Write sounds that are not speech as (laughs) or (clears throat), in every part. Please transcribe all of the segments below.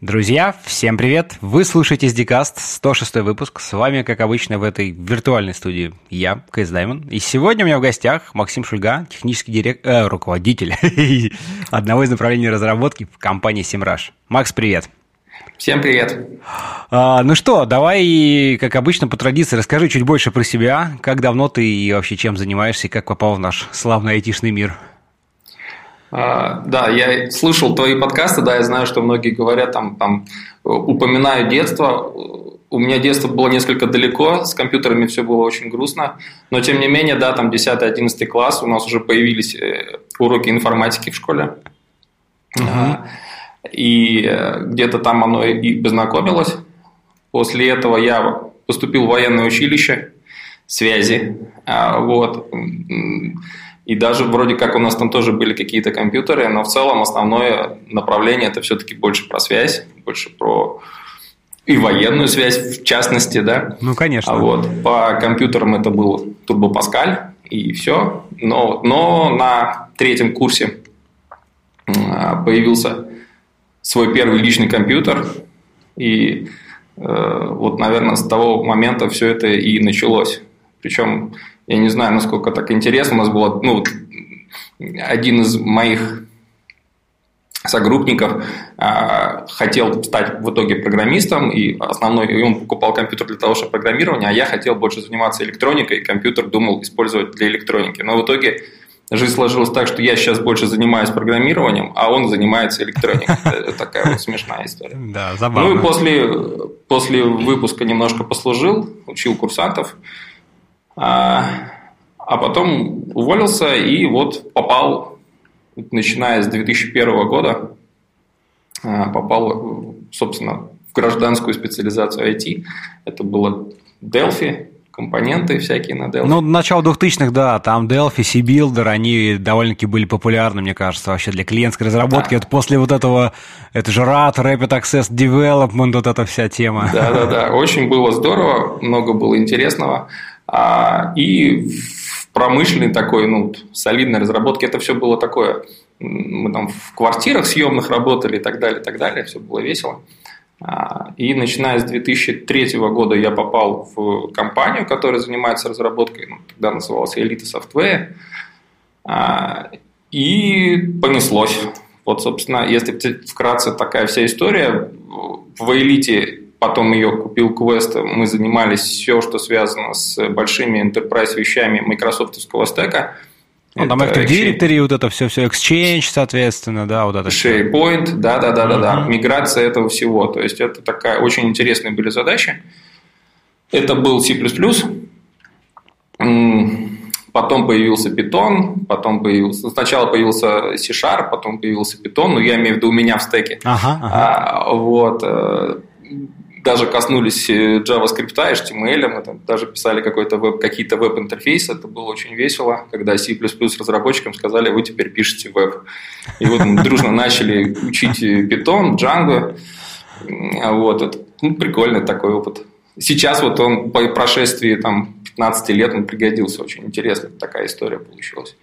Друзья, всем привет! Вы слушаете SDCast, 106 выпуск. С вами, как обычно, в этой виртуальной студии я, Кейс Даймон. И сегодня у меня в гостях Максим Шульга, технический директор, э, руководитель (laughs) одного из направлений разработки в компании Simrush. Макс, привет! Всем привет! А, ну что, давай, как обычно, по традиции, расскажи чуть больше про себя. Как давно ты и вообще чем занимаешься, и как попал в наш славный айтишный мир? А, да, я слышал твои подкасты, да, я знаю, что многие говорят, там, там упоминают детство. У меня детство было несколько далеко, с компьютерами все было очень грустно, но тем не менее, да, там 10-11 класс, у нас уже появились э, уроки информатики в школе. Uh-huh. И э, где-то там оно и познакомилось. После этого я поступил в военное училище связи. А, вот. И даже вроде как у нас там тоже были какие-то компьютеры, но в целом основное направление это все-таки больше про связь, больше про и военную связь в частности, да. Ну, конечно. А вот по компьютерам это был Turbo Pascal и все. Но, но на третьем курсе а, появился свой первый личный компьютер. И э, вот, наверное, с того момента все это и началось. Причем я не знаю, насколько так интересно. У нас было, ну, один из моих согруппников э, хотел стать в итоге программистом, и основной, и он покупал компьютер для того, чтобы программирование, а я хотел больше заниматься электроникой, и компьютер думал использовать для электроники. Но в итоге жизнь сложилась так, что я сейчас больше занимаюсь программированием, а он занимается электроникой. (laughs) Это такая вот смешная история. Да, забавно. Ну и после, после выпуска немножко послужил, учил курсантов, а, а потом уволился и вот попал, начиная с 2001 года, а, попал, собственно, в гражданскую специализацию IT. Это было Delphi, компоненты всякие на Delphi. Ну, начало 2000-х, да, там Delphi, C-Builder, они довольно-таки были популярны, мне кажется, вообще для клиентской разработки. Да. Это после вот этого, это же RAD, Rapid Access Development, вот эта вся тема. Да-да-да, очень было здорово, много было интересного. А, и в промышленной такой, ну, солидной разработке это все было такое. Мы там в квартирах съемных работали и так далее, и так далее. Все было весело. А, и начиная с 2003 года я попал в компанию, которая занимается разработкой, ну, тогда называлась Elite Software, а, и понеслось. Вот, собственно, если вкратце такая вся история, в Elite потом ее купил Quest, мы занимались все, что связано с большими enterprise вещами майкрософтовского стека – ну, там Active Directory, вот это все, все Exchange, соответственно, да, вот это SharePoint, да, да, да, да, да, миграция этого всего. То есть это такая очень интересные были задачи. Это был C++, потом появился Python, потом появился, сначала появился C-Sharp, потом появился Python, ну, я имею в виду у меня в стеке. Ага, ага. А, вот э, даже коснулись э, JavaScript, HTML, мы там даже писали какой-то веб, какие-то веб-интерфейсы, это было очень весело, когда C++ разработчикам сказали, вы теперь пишете веб. И вот мы дружно начали учить Python, Django, вот, это ну, прикольный такой опыт. Сейчас вот он по прошествии там 15 лет он пригодился, очень интересная такая история получилась.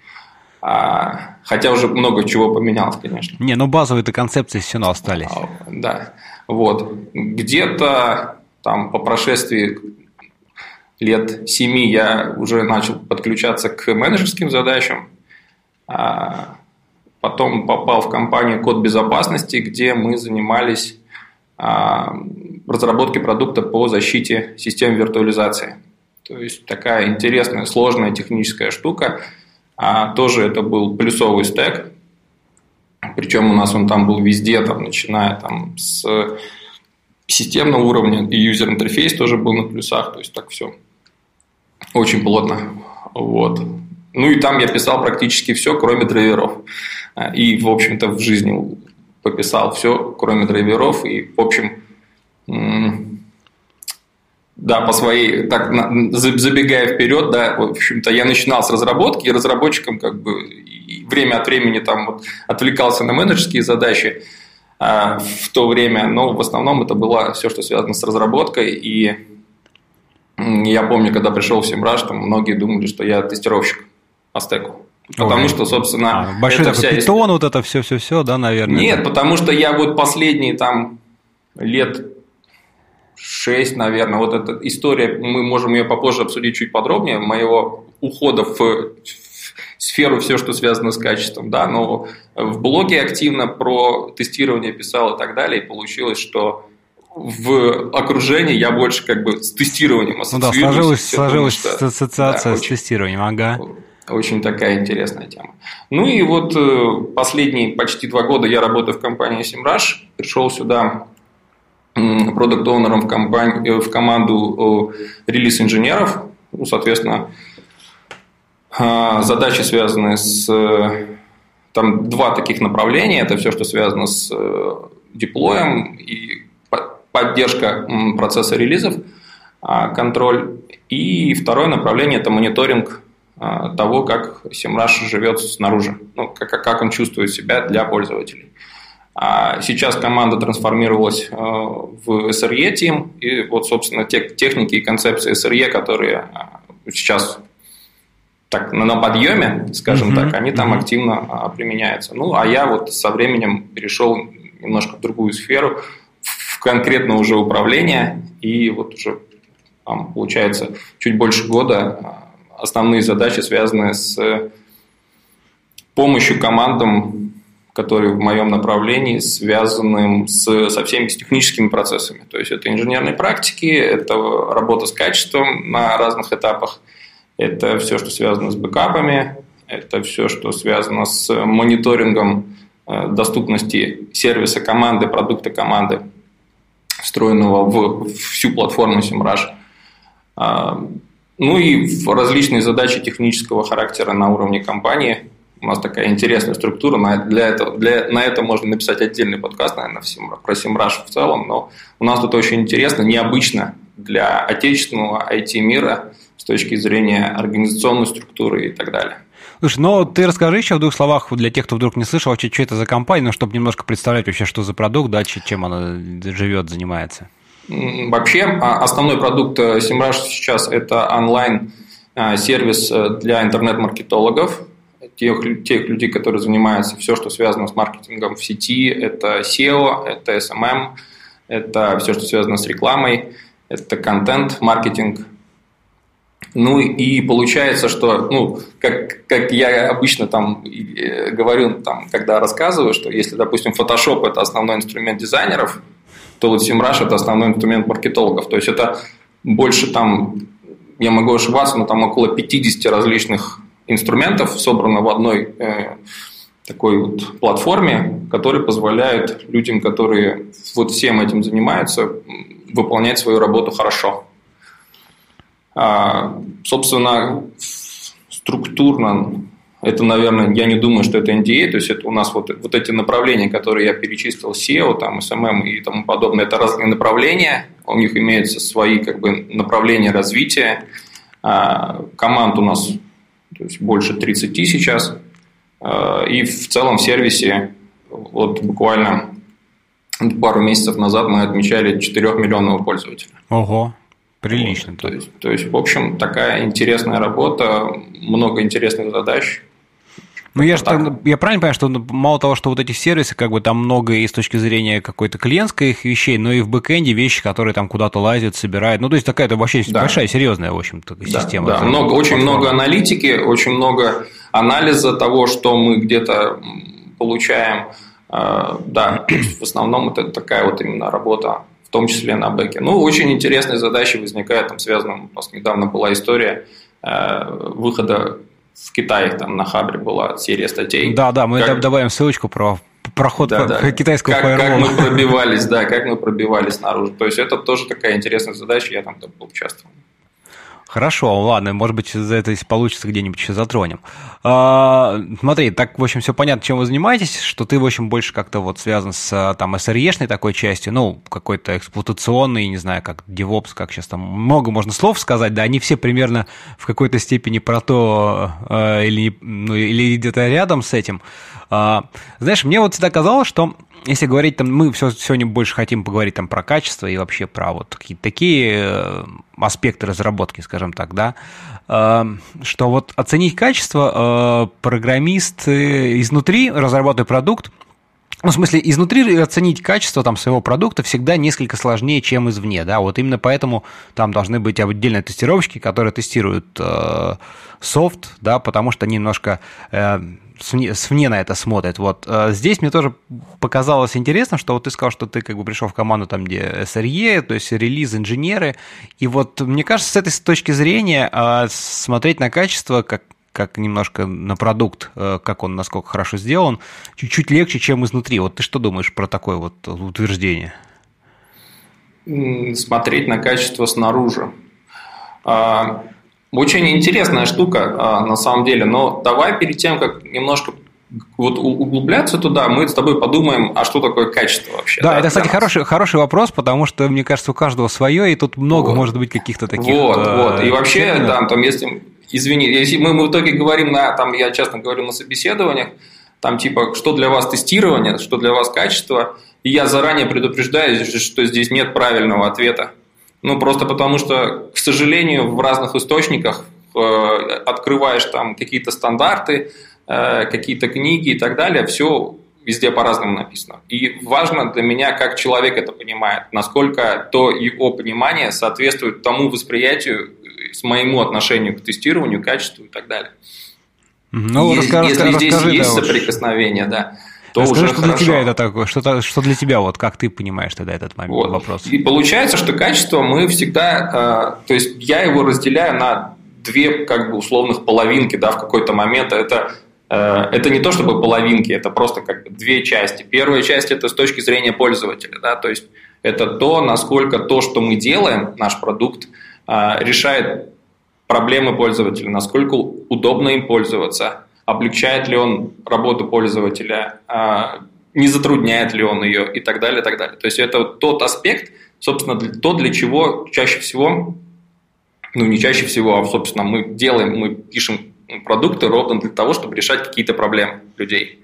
А, хотя уже много чего поменялось, конечно. Не, ну базовые-то концепции все равно остались. А, да. Вот. Где-то там по прошествии лет семи я уже начал подключаться к менеджерским задачам. А потом попал в компанию Код безопасности, где мы занимались а, разработкой продукта по защите систем виртуализации. То есть такая интересная, сложная техническая штука. А тоже это был плюсовый стек, причем у нас он там был везде, там, начиная там, с системного уровня, и юзер-интерфейс тоже был на плюсах, то есть так все очень плотно. Вот. Ну и там я писал практически все, кроме драйверов. И, в общем-то, в жизни пописал все, кроме драйверов. И, в общем, да, по своей, так, забегая вперед, да, в общем-то, я начинал с разработки, и разработчиком как бы время от времени там вот отвлекался на менеджерские задачи а, в то время, но в основном это было все, что связано с разработкой, и я помню, когда пришел в Симраж, там многие думали, что я тестировщик по стеку. Потому Ой. что, собственно, а, большой это вся питон, вот это все-все-все, да, наверное? Нет, потому что я вот последние там лет шесть, наверное. Вот эта история, мы можем ее попозже обсудить чуть подробнее, моего ухода в сферу все, что связано с качеством, да, но в блоге активно про тестирование писал и так далее, и получилось, что в окружении я больше как бы с тестированием ассоциируюсь. Ну да, сложилась, сложилась что, ассоциация да, с очень, тестированием, ага. Очень такая интересная тема. Ну и вот э, последние почти два года я работаю в компании SEMrush, пришел сюда продукт оунером в, компании, э, в команду релиз-инженеров, ну, соответственно, задачи связаны с... Там два таких направления. Это все, что связано с э, деплоем и поддержка процесса релизов, а, контроль. И второе направление – это мониторинг а, того, как SEMrush живет снаружи, ну, как, как он чувствует себя для пользователей. Сейчас команда трансформировалась э, в SRE Team, и вот, собственно, те техники и концепции SRE, которые сейчас так, на подъеме, скажем uh-huh, так, они там uh-huh. активно а, применяются. Ну, а я вот со временем перешел немножко в другую сферу, в конкретно уже управление, и вот уже там, получается чуть больше года а, основные задачи связаны с помощью командам, которые в моем направлении связаны с, со всеми техническими процессами. То есть это инженерные практики, это работа с качеством на разных этапах – это все, что связано с бэкапами, это все, что связано с мониторингом э, доступности сервиса команды, продукта команды, встроенного в всю платформу SEMrush. А, ну и различные задачи технического характера на уровне компании. У нас такая интересная структура. На, для этого, для, на это можно написать отдельный подкаст, наверное, про SEMrush в целом. Но у нас тут очень интересно, необычно для отечественного IT-мира – точки зрения организационной структуры и так далее. Слушай, ну ты расскажи еще в двух словах для тех, кто вдруг не слышал, вообще, что это за компания, ну, чтобы немножко представлять вообще, что за продукт, да, чем она живет, занимается. Вообще, а, основной продукт Simrush э, сейчас – это онлайн-сервис э, для интернет-маркетологов, тех, тех людей, которые занимаются все, что связано с маркетингом в сети, это SEO, это SMM, это все, что связано с рекламой, это контент, маркетинг, ну и получается, что, ну, как, как я обычно там э, говорю, там, когда рассказываю, что если, допустим, Photoshop – это основной инструмент дизайнеров, то вот SEMrush – это основной инструмент маркетологов. То есть это больше там, я могу ошибаться, но там около 50 различных инструментов собрано в одной э, такой вот платформе, которые позволяют людям, которые вот всем этим занимаются, выполнять свою работу хорошо. А, собственно, структурно это, наверное, я не думаю, что это NDA, то есть это у нас вот, вот эти направления, которые я перечислил, SEO, там, SMM и тому подобное, это разные направления, у них имеются свои как бы, направления развития. А, команд у нас то есть больше 30 сейчас, а, и в целом в сервисе вот буквально пару месяцев назад мы отмечали 4 миллионного пользователя. Ого, Прилично. Вот, то, есть, то есть, в общем, такая интересная работа, много интересных задач. Ну, я, же, я правильно понимаю, что мало того, что вот эти сервисы, как бы там много и с точки зрения какой-то клиентской их вещей, но и в бэкэнде вещи, которые там куда-то лазят, собирают. Ну, то есть такая-то вообще да. большая, серьезная, в общем-то, система. Да, много, очень много аналитики, очень много анализа того, что мы где-то получаем. А, да, (clears throat) в основном это такая вот именно работа в том числе на бэке. Ну, очень интересные задачи возникают, там связано, у нас недавно была история э, выхода в Китае, там на Хабре была серия статей. Да, да, мы как... добавим ссылочку про проход да, по, да. (laughs) китайского как, как мы пробивались, (laughs) да, как мы пробивались наружу. То есть это тоже такая интересная задача, я там участвовал. Хорошо, ладно, может быть, за это если получится где-нибудь еще затронем. А, смотри, так, в общем, все понятно, чем вы занимаетесь, что ты, в общем, больше как-то вот связан с там SRE-шной такой частью, ну, какой-то эксплуатационный, не знаю, как DevOps, как сейчас там много можно слов сказать, да, они все примерно в какой-то степени про то э, или, ну, или где-то рядом с этим. А, знаешь, мне вот всегда казалось, что если говорить там, мы все, сегодня больше хотим поговорить там про качество и вообще про вот какие-то такие э, аспекты разработки, скажем так, да, э, что вот оценить качество э, программист изнутри, разрабатывая продукт, Ну, в смысле, изнутри оценить качество там, своего продукта всегда несколько сложнее, чем извне, да, вот именно поэтому там должны быть отдельные тестировщики, которые тестируют э, софт, да, потому что они немножко э, свне, свне на это смотрят. Вот э, здесь мне тоже показалось интересно, что вот ты сказал, что ты как бы пришел в команду там, где SRE, то есть релиз инженеры, и вот мне кажется, с этой точки зрения э, смотреть на качество как как немножко на продукт, э, как он, насколько хорошо сделан, чуть-чуть легче, чем изнутри. Вот ты что думаешь про такое вот утверждение? Смотреть на качество снаружи. Очень интересная штука, а, на самом деле, но давай перед тем, как немножко вот углубляться туда, мы с тобой подумаем, а что такое качество вообще. Да, да это, кстати, хороший, хороший вопрос, потому что, мне кажется, у каждого свое, и тут много вот. может быть каких-то таких... Вот, э, вот. И вообще, да, там, если извини, если мы, мы в итоге говорим на, там, я часто говорю на собеседованиях, там типа, что для вас тестирование, что для вас качество, и я заранее предупреждаю, что здесь нет правильного ответа. Ну, просто потому что, к сожалению, в разных источниках э, открываешь там какие-то стандарты, э, какие-то книги и так далее, все везде по-разному написано. И важно для меня, как человек это понимает, насколько то его понимание соответствует тому восприятию с моему отношению к тестированию, качеству и так далее. Ну, если, расскажи, если расскажи, здесь да, есть вот. соприкосновение, да, то Расскажи, уже что хорошо. для тебя это такое, что, что для тебя, вот как ты понимаешь тогда этот момент, вот. вопрос? И получается, что качество мы всегда, э, то есть я его разделяю на две как бы условных половинки, да, в какой-то момент. Это э, это не то чтобы половинки, это просто как бы две части. Первая часть это с точки зрения пользователя, да, то есть это то, насколько то, что мы делаем, наш продукт, а, решает проблемы пользователя, насколько удобно им пользоваться, облегчает ли он работу пользователя, а, не затрудняет ли он ее и так далее, и так далее. То есть это тот аспект, собственно, то, для чего чаще всего, ну не чаще всего, а, собственно, мы делаем, мы пишем продукты ровно для того, чтобы решать какие-то проблемы людей.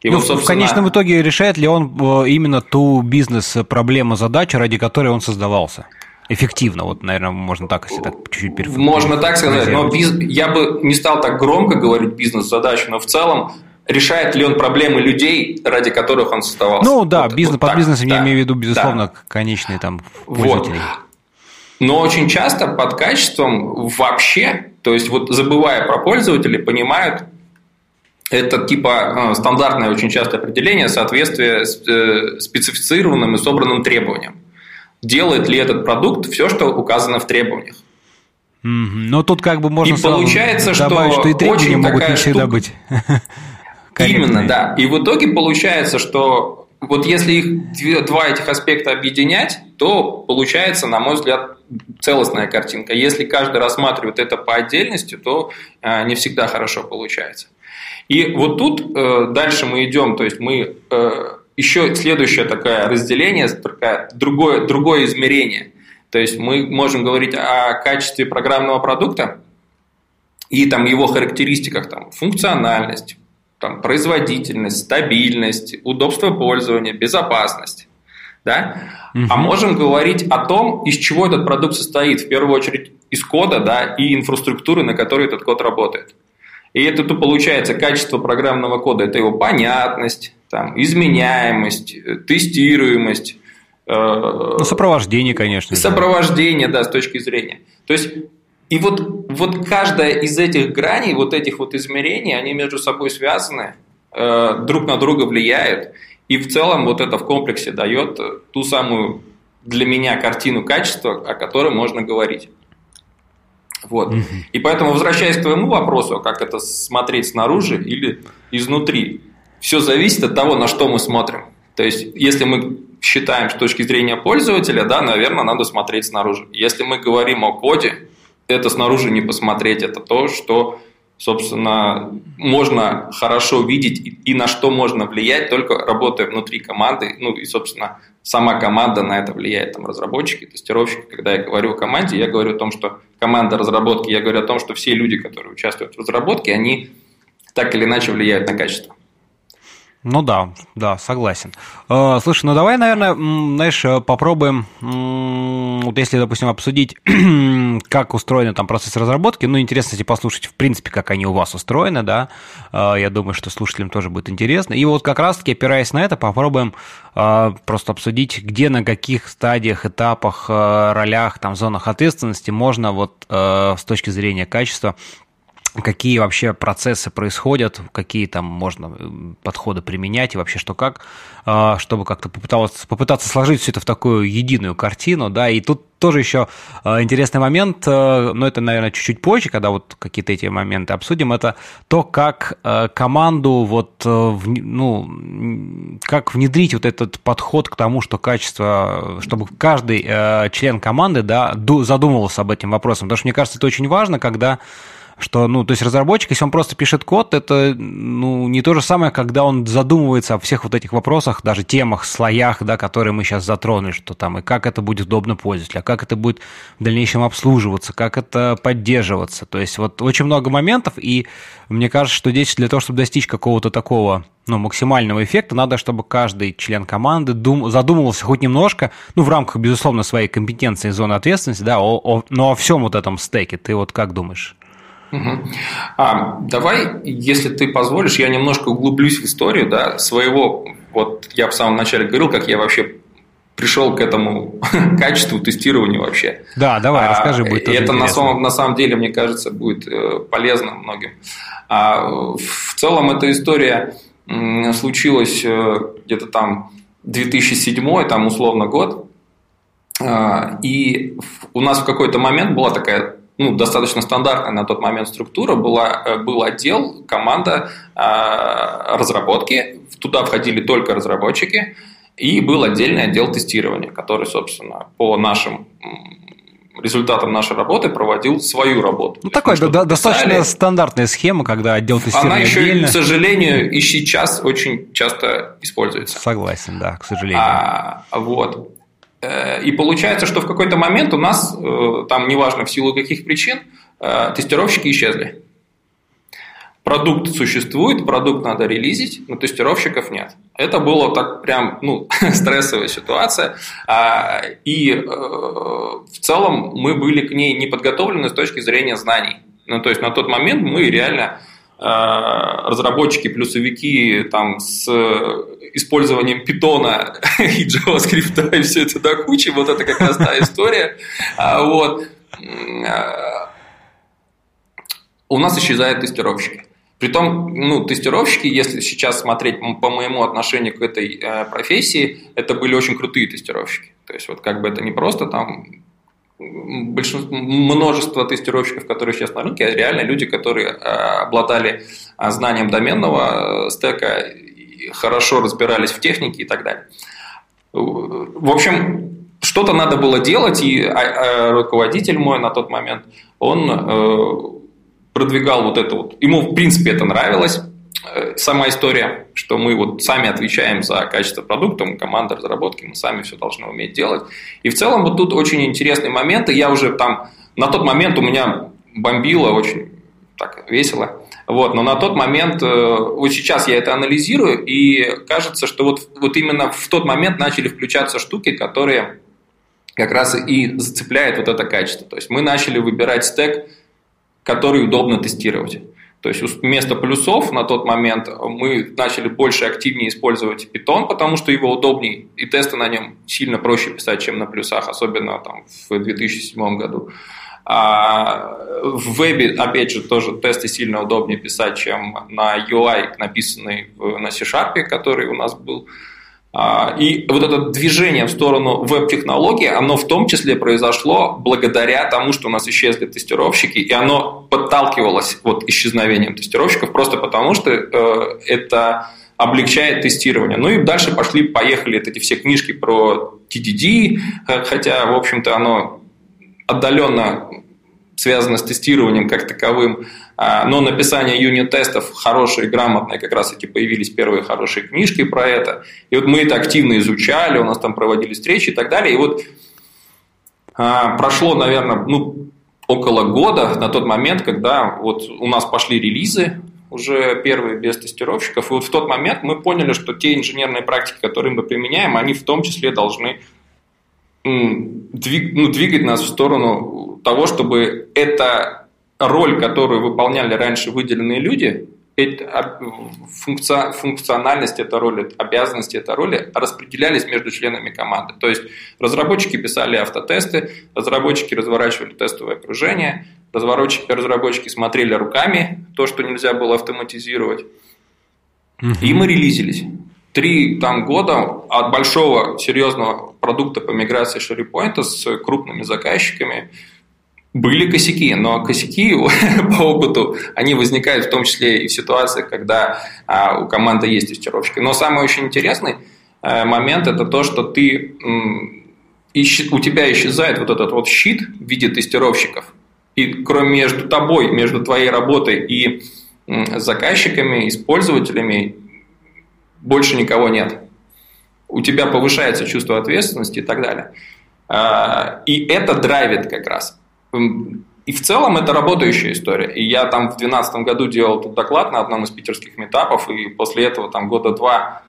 И ну, вот, собственно... В конечном итоге решает ли он э, именно ту бизнес-проблему, задачу, ради которой он создавался? Эффективно. Вот, наверное, можно так, если так чуть-чуть перефразировать. Можно так сказать, но биз... я бы не стал так громко говорить бизнес-задачу, но в целом решает ли он проблемы людей, ради которых он создавался. Ну да, вот, бизнес, вот под так, бизнесом да, я имею в виду, безусловно, да. конечные там пользователи. Вот. Но очень часто под качеством вообще, то есть вот забывая про пользователей, понимают это типа э, стандартное очень часто определение соответствия э, специфицированным и собранным требованиям делает ли этот продукт все, что указано в требованиях. Но тут как бы можно и получается, добавить, что, что и требования могут не всегда быть. Именно, да. И в итоге получается, что вот если их два этих аспекта объединять, то получается, на мой взгляд, целостная картинка. Если каждый рассматривает это по отдельности, то э, не всегда хорошо получается. И вот тут э, дальше мы идем, то есть мы э, еще следующее такое разделение, такое другое, другое измерение. То есть мы можем говорить о качестве программного продукта и там его характеристиках, там, функциональность, там, производительность, стабильность, удобство пользования, безопасность. Да? Угу. А можем говорить о том, из чего этот продукт состоит. В первую очередь из кода да, и инфраструктуры, на которой этот код работает. И это то получается качество программного кода, это его понятность, там, изменяемость, тестируемость. Э, ну, сопровождение, конечно. Сопровождение, да. да, с точки зрения. То есть, и вот, вот каждая из этих граней, вот этих вот измерений, они между собой связаны, э, друг на друга влияют. И в целом вот это в комплексе дает ту самую для меня картину качества, о которой можно говорить. Вот. И поэтому, возвращаясь к твоему вопросу, как это смотреть снаружи или изнутри, все зависит от того, на что мы смотрим. То есть, если мы считаем с точки зрения пользователя, да, наверное, надо смотреть снаружи. Если мы говорим о коде, это снаружи не посмотреть, это то, что, собственно, можно хорошо видеть и, на что можно влиять, только работая внутри команды, ну и, собственно, сама команда на это влияет, там, разработчики, тестировщики. Когда я говорю о команде, я говорю о том, что команда разработки, я говорю о том, что все люди, которые участвуют в разработке, они так или иначе влияют на качество. Ну да, да, согласен. Э, слушай, ну давай, наверное, знаешь, попробуем вот если, допустим, обсудить, (clears throat) как устроены там процессы разработки, ну, интересно, кстати, послушать, в принципе, как они у вас устроены, да, э, я думаю, что слушателям тоже будет интересно. И вот как раз-таки, опираясь на это, попробуем э, просто обсудить, где, на каких стадиях, этапах, ролях, там, зонах ответственности можно вот с точки зрения качества какие вообще процессы происходят, какие там можно э, подходы применять и вообще что как, а, чтобы как-то попытаться, попытаться сложить все это в такую единую картину, да, и тут тоже еще а, интересный момент, э, но это, наверное, чуть-чуть позже, когда вот какие-то эти моменты обсудим, это то, как э, команду вот, ну, как внедрить вот этот подход к тому, что качество, чтобы каждый член команды, да, задумывался об этом вопросом, потому что мне кажется, это очень важно, когда что, ну, то есть разработчик, если он просто пишет код, это, ну, не то же самое, когда он задумывается о всех вот этих вопросах, даже темах, слоях, да, которые мы сейчас затронули, что там, и как это будет удобно пользователю, а как это будет в дальнейшем обслуживаться, как это поддерживаться. То есть вот очень много моментов, и мне кажется, что здесь для того, чтобы достичь какого-то такого ну, максимального эффекта, надо, чтобы каждый член команды дум, задумывался хоть немножко, ну, в рамках, безусловно, своей компетенции и зоны ответственности, да, о, о, но о всем вот этом стеке. Ты вот как думаешь? Угу. А, давай, если ты позволишь, я немножко углублюсь в историю да, своего. Вот я в самом начале говорил, как я вообще пришел к этому (laughs) качеству тестирования вообще. Да, давай, а, расскажи, будет Это на самом, на самом деле, мне кажется, будет э, полезно многим. А, в целом эта история случилась э, где-то там 2007, там условно год. А, и у нас в какой-то момент была такая ну, достаточно стандартная на тот момент структура была, э, был отдел, команда э, разработки, туда входили только разработчики, и был отдельный отдел тестирования, который, собственно, по нашим результатам нашей работы проводил свою работу. Ну, такая да, достаточно стандартная схема, когда отдел тестирования Она еще, отдельно. к сожалению, и сейчас очень часто используется. Согласен, да, к сожалению. А, вот. Э, и получается, что в какой-то момент у нас, э, там неважно в силу каких причин, э, тестировщики исчезли. Продукт существует, продукт надо релизить, но тестировщиков нет. Это было так прям ну, (laughs) стрессовая ситуация. А, и в целом мы были к ней не подготовлены с точки зрения знаний. Ну, то есть на тот момент мы реально разработчики, плюсовики там с использованием питона (laughs) и JavaScript и все это до кучи, вот это как раз та (laughs) история. А, вот. А, у нас исчезают тестировщики. Притом, ну, тестировщики, если сейчас смотреть по моему отношению к этой э, профессии, это были очень крутые тестировщики. То есть, вот как бы это не просто там большинство, множество тестировщиков, которые сейчас на рынке, а реально люди, которые э, обладали э, знанием доменного стека хорошо разбирались в технике и так далее. В общем, что-то надо было делать, и а, а, руководитель мой на тот момент, он э, продвигал вот это вот. Ему, в принципе, это нравилось. Э, сама история, что мы вот сами отвечаем за качество продукта, мы команда разработки, мы сами все должны уметь делать. И в целом вот тут очень интересные моменты. Я уже там, на тот момент у меня бомбило очень так весело. Вот, но на тот момент, э, вот сейчас я это анализирую, и кажется, что вот, вот именно в тот момент начали включаться штуки, которые как раз и зацепляют вот это качество. То есть мы начали выбирать стек, который удобно тестировать. То есть вместо плюсов на тот момент мы начали больше активнее использовать Python, потому что его удобнее, и тесты на нем сильно проще писать, чем на плюсах, особенно там в 2007 году. А в вебе, опять же, тоже тесты сильно удобнее писать, чем на UI, написанный на C-Sharp, который у нас был. И вот это движение в сторону веб-технологий, оно в том числе произошло благодаря тому, что у нас исчезли тестировщики, и оно подталкивалось вот исчезновением тестировщиков просто потому, что э, это облегчает тестирование. Ну и дальше пошли, поехали эти все книжки про TDD, хотя, в общем-то, оно отдаленно связано с тестированием как таковым, а, но написание юнит-тестов хорошие, грамотные, как раз таки появились первые хорошие книжки про это. И вот мы это активно изучали, у нас там проводились встречи и так далее. И вот а, прошло, наверное, ну, около года на тот момент, когда вот у нас пошли релизы, уже первые без тестировщиков. И вот в тот момент мы поняли, что те инженерные практики, которые мы применяем, они в том числе должны ну, двигать нас в сторону того, чтобы эта роль, которую выполняли раньше выделенные люди, это, функция, функциональность этой роли, обязанности этой роли распределялись между членами команды. То есть разработчики писали автотесты, разработчики разворачивали тестовое окружение, разработчики, разработчики смотрели руками то, что нельзя было автоматизировать. И мы релизились. Три там, года от большого серьезного продукта по миграции SharePoint с крупными заказчиками – были косяки, но косяки (laughs) по опыту, они возникают в том числе и в ситуациях, когда а, у команды есть тестировщики. Но самый очень интересный а, момент – это то, что ты, м, ищ, у тебя исчезает вот этот вот щит в виде тестировщиков. И кроме между тобой, между твоей работой и м, заказчиками, использователями, больше никого нет. У тебя повышается чувство ответственности и так далее. А, и это драйвит как раз. И в целом это работающая история. И я там в 2012 году делал тут доклад на одном из питерских метапов, и после этого там года два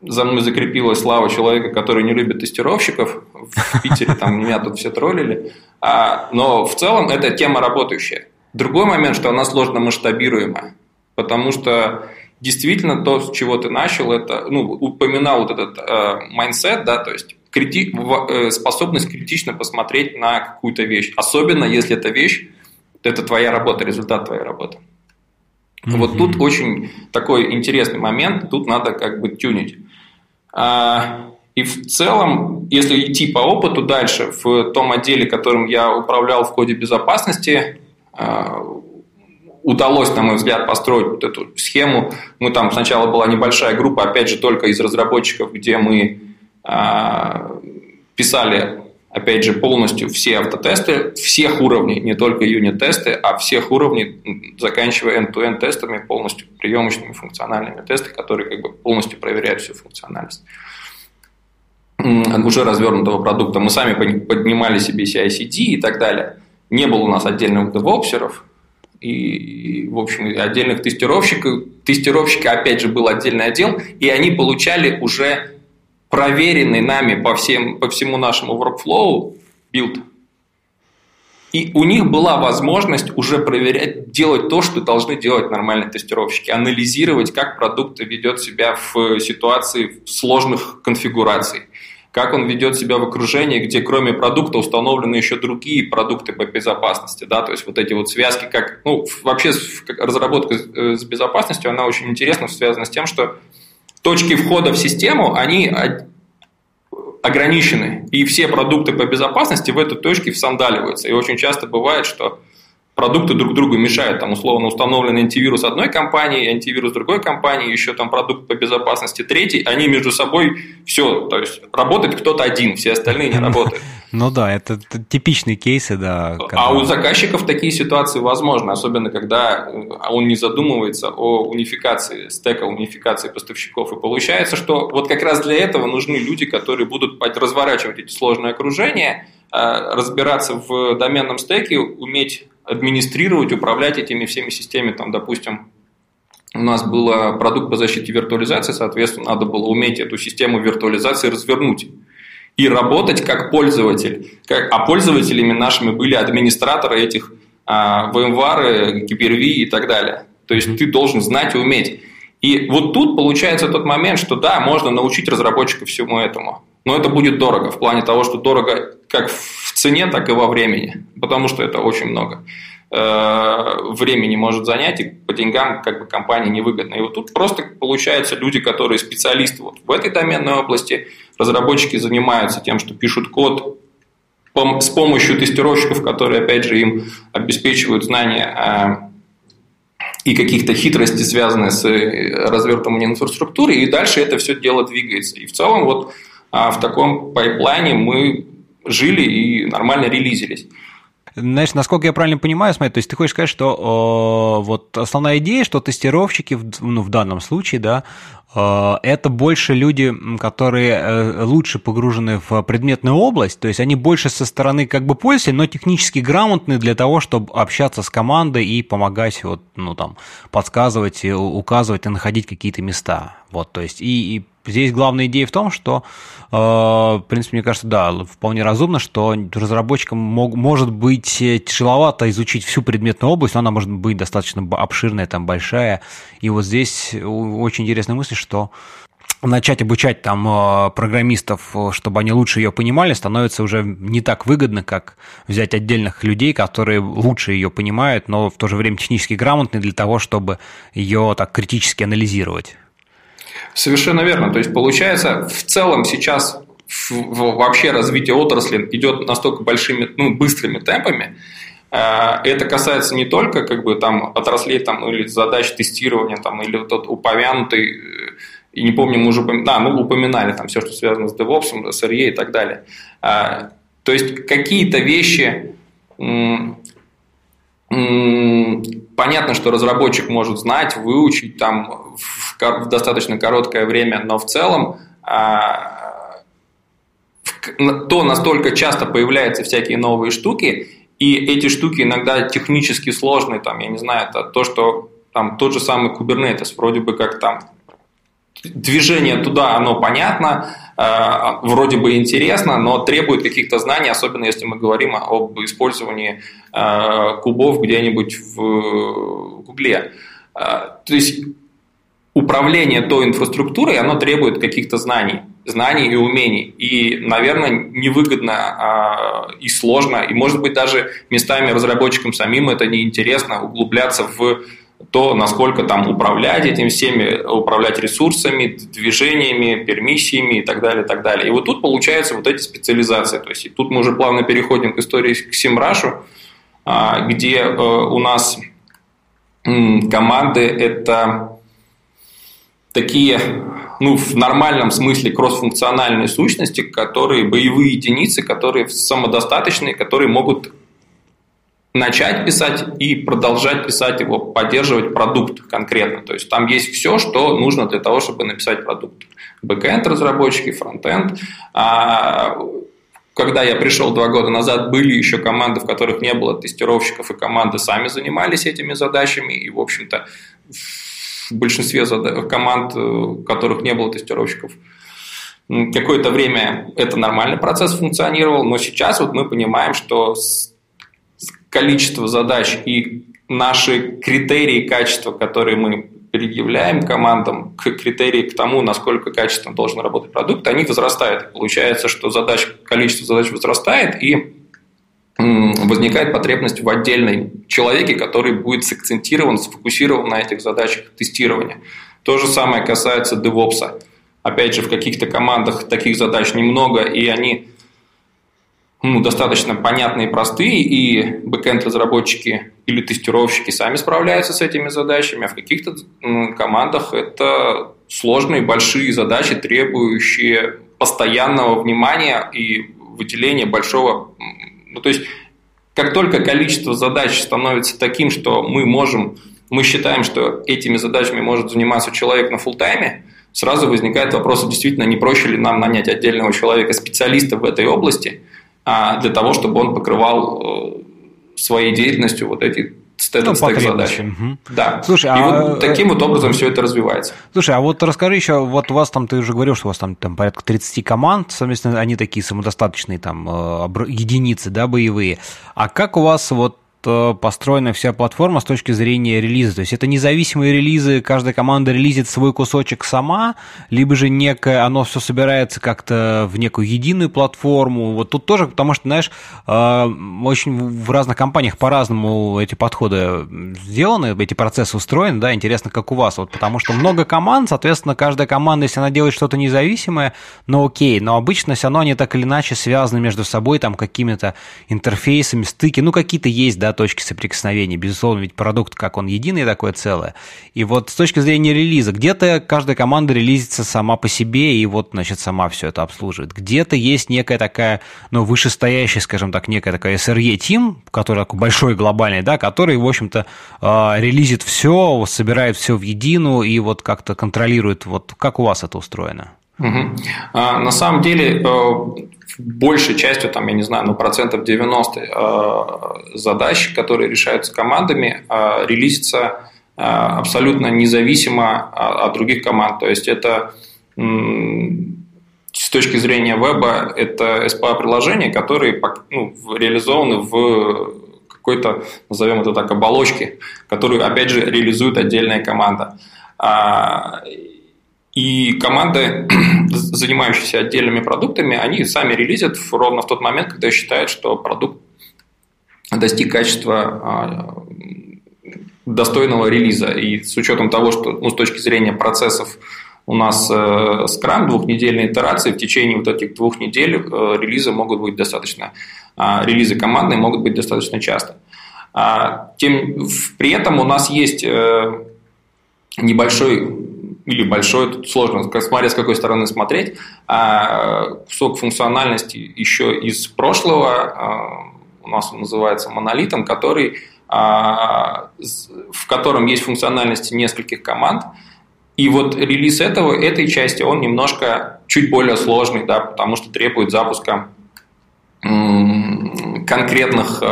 за мной закрепилась слава человека, который не любит тестировщиков. В Питере там меня тут все троллили. А, но в целом это тема работающая. Другой момент, что она сложно масштабируемая. Потому что действительно то, с чего ты начал, это, ну, упоминал вот этот э, mindset, да, то есть крити... Э, способность критично посмотреть на какую-то вещь. Особенно, если эта вещь – это твоя работа, результат твоей работы. Mm-hmm. Вот тут очень такой интересный момент, тут надо как бы тюнить. А, и в целом, если идти по опыту дальше, в том отделе, которым я управлял в коде безопасности, а, удалось, на мой взгляд, построить вот эту схему. Мы там сначала была небольшая группа, опять же, только из разработчиков, где мы писали, опять же, полностью все автотесты, всех уровней, не только юнит-тесты, а всех уровней, заканчивая end-to-end тестами, полностью приемочными функциональными тестами, которые как бы полностью проверяют всю функциональность уже развернутого продукта. Мы сами поднимали себе CI-CD и так далее. Не было у нас отдельных девопсеров, и, в общем, отдельных тестировщиков. Тестировщика, опять же, был отдельный отдел, и они получали уже проверенный нами по, всем, по всему нашему workflow билд. И у них была возможность уже проверять, делать то, что должны делать нормальные тестировщики, анализировать, как продукт ведет себя в ситуации сложных конфигураций, как он ведет себя в окружении, где кроме продукта установлены еще другие продукты по безопасности, да, то есть вот эти вот связки, как, ну, вообще разработка с безопасностью, она очень интересна, связана с тем, что точки входа в систему, они ограничены, и все продукты по безопасности в этой точке всандаливаются. И очень часто бывает, что продукты друг другу мешают. Там условно установлен антивирус одной компании, антивирус другой компании, еще там продукт по безопасности третий, они между собой все, то есть работает кто-то один, все остальные не (laughs) работают. Ну да, это типичные кейсы, да. Когда... А у заказчиков такие ситуации возможны, особенно когда э, он не задумывается о унификации стека, унификации поставщиков. И получается, что вот как раз для этого нужны люди, которые будут разворачивать эти сложные окружения, э, разбираться в доменном стеке, уметь администрировать, управлять этими всеми системами, там, допустим, у нас был продукт по защите виртуализации, соответственно, надо было уметь эту систему виртуализации развернуть и работать как пользователь. Как, а пользователями нашими были администраторы этих а, VMware, Hyper-V и так далее. То есть ты должен знать и уметь. И вот тут получается тот момент, что да, можно научить разработчиков всему этому. Но это будет дорого, в плане того, что дорого как в цене, так и во времени, потому что это очень много э, времени может занять, и по деньгам как бы компании невыгодно. И вот тут просто получается люди, которые специалисты вот в этой доменной области, разработчики занимаются тем, что пишут код с помощью тестировщиков, которые, опять же, им обеспечивают знания и каких-то хитростей, связанные с э, развертыванием инфраструктуры, и дальше это все дело двигается. И в целом вот а, в таком пайплайне мы жили и нормально релизились. Знаешь, насколько я правильно понимаю, смотри, то есть ты хочешь сказать, что э, вот основная идея, что тестировщики, ну, в данном случае, да, это больше люди, которые э, лучше погружены в предметную область, то есть они больше со стороны как бы пользователя, но технически грамотны для того, чтобы общаться с командой и помогать, вот, ну, там, подсказывать, указывать и находить какие-то места. Вот, то есть, и, и здесь главная идея в том, что, э, в принципе, мне кажется, да, вполне разумно, что разработчикам мог, может быть тяжеловато изучить всю предметную область, но она может быть достаточно обширная, там, большая. И вот здесь очень интересная мысль, что начать обучать там э, программистов, э, чтобы они лучше ее понимали, становится уже не так выгодно, как взять отдельных людей, которые лучше ее понимают, но в то же время технически грамотны для того, чтобы ее так критически анализировать. Совершенно верно. То есть получается, в целом сейчас вообще развитие отрасли идет настолько большими, ну, быстрыми темпами, это касается не только как бы там отраслей там, или задач тестирования там, или вот упомянутый и не помню, мы уже упоминали, да, мы упоминали там все, что связано с DevOps, SRE и так далее. А, то есть какие-то вещи, понятно, что разработчик может знать, выучить там в достаточно короткое время, но в целом а, то настолько часто появляются всякие новые штуки, и эти штуки иногда технически сложные, там, я не знаю, это то, что там тот же самый Kubernetes, вроде бы как там движение туда, оно понятно, э, вроде бы интересно, но требует каких-то знаний, особенно если мы говорим об использовании э, кубов где-нибудь в Гугле. Э, то есть управление той инфраструктурой, оно требует каких-то знаний, знаний и умений. И, наверное, невыгодно и сложно, и, может быть, даже местами разработчикам самим это неинтересно углубляться в то, насколько там управлять этим всеми, управлять ресурсами, движениями, пермиссиями и так далее, и так далее. И вот тут получаются вот эти специализации. То есть тут мы уже плавно переходим к истории к Симрашу, а, где э, у нас команды – это такие, ну, в нормальном смысле кроссфункциональные сущности, которые, боевые единицы, которые самодостаточные, которые могут начать писать и продолжать писать его, поддерживать продукт конкретно. То есть там есть все, что нужно для того, чтобы написать продукт. Бэкэнд разработчики, фронтенд. А когда я пришел два года назад, были еще команды, в которых не было тестировщиков, и команды сами занимались этими задачами. И, в общем-то, большинстве команд, в которых не было тестировщиков, какое-то время это нормальный процесс функционировал, но сейчас вот мы понимаем, что количество задач и наши критерии качества, которые мы предъявляем командам, к критерии к тому, насколько качественно должен работать продукт, они возрастают. Получается, что задач, количество задач возрастает, и возникает потребность в отдельной человеке, который будет сакцентирован, сфокусирован на этих задачах тестирования. То же самое касается DevOps. Опять же, в каких-то командах таких задач немного, и они ну, достаточно понятные и простые, и бэкэнд-разработчики или тестировщики сами справляются с этими задачами, а в каких-то командах это сложные, большие задачи, требующие постоянного внимания и выделения большого... Ну, то есть, как только количество задач становится таким, что мы можем, мы считаем, что этими задачами может заниматься человек на фултайме, сразу возникает вопрос, действительно, не проще ли нам нанять отдельного человека, специалиста в этой области – а для того, чтобы он покрывал э, своей деятельностью вот эти ну, стек задач. Угу. Да. Слушай, и а... вот таким вот образом все это развивается. Слушай, а вот расскажи еще, вот у вас там, ты уже говорил, что у вас там, там порядка 30 команд, соответственно, они такие самодостаточные там э, единицы, да, боевые. А как у вас вот Э, построена вся платформа с точки зрения релиза. То есть это независимые релизы, каждая команда релизит свой кусочек сама, либо же некое, оно все собирается как-то в некую единую платформу. Вот тут тоже, потому что, знаешь, э, очень в разных компаниях по-разному эти подходы сделаны, эти процессы устроены, да, интересно, как у вас, вот потому что много команд, соответственно, каждая команда, если она делает что-то независимое, ну окей, но обычно все равно они так или иначе связаны между собой, там, какими-то интерфейсами, стыки, ну какие-то есть, да, точки соприкосновения. Безусловно, ведь продукт, как он единый такое целое. И вот с точки зрения релиза, где-то каждая команда релизится сама по себе, и вот, значит, сама все это обслуживает. Где-то есть некая такая, ну, вышестоящая, скажем так, некая такая SRE-тим, который такой большой, глобальный, да, который, в общем-то, а, релизит все, собирает все в единую и вот как-то контролирует, вот как у вас это устроено? Угу. А, на самом деле, э, большей частью, там, я не знаю, ну, процентов 90 э, задач, которые решаются командами, э, релизится абсолютно независимо от других команд. То есть это с точки зрения веба это SPA-приложения, которые ну, реализованы в какой-то, назовем это так, оболочке, которую, опять же, реализует отдельная команда. И команды, (clears throat) занимающиеся отдельными продуктами, они сами релизят ровно в тот момент, когда считают, что продукт достиг качества а, достойного релиза. И с учетом того, что ну, с точки зрения процессов у нас э, Scrum, двухнедельные итерации, в течение вот этих двух недель э, релизы могут быть достаточно, э, релизы командные могут быть достаточно часто. А, тем, при этом у нас есть э, небольшой или большой, тут сложно, смотря с какой стороны смотреть, а, кусок функциональности еще из прошлого, а, у нас он называется монолитом, который, в котором есть функциональности нескольких команд, и вот релиз этого, этой части, он немножко чуть более сложный, да, потому что требует запуска конкретных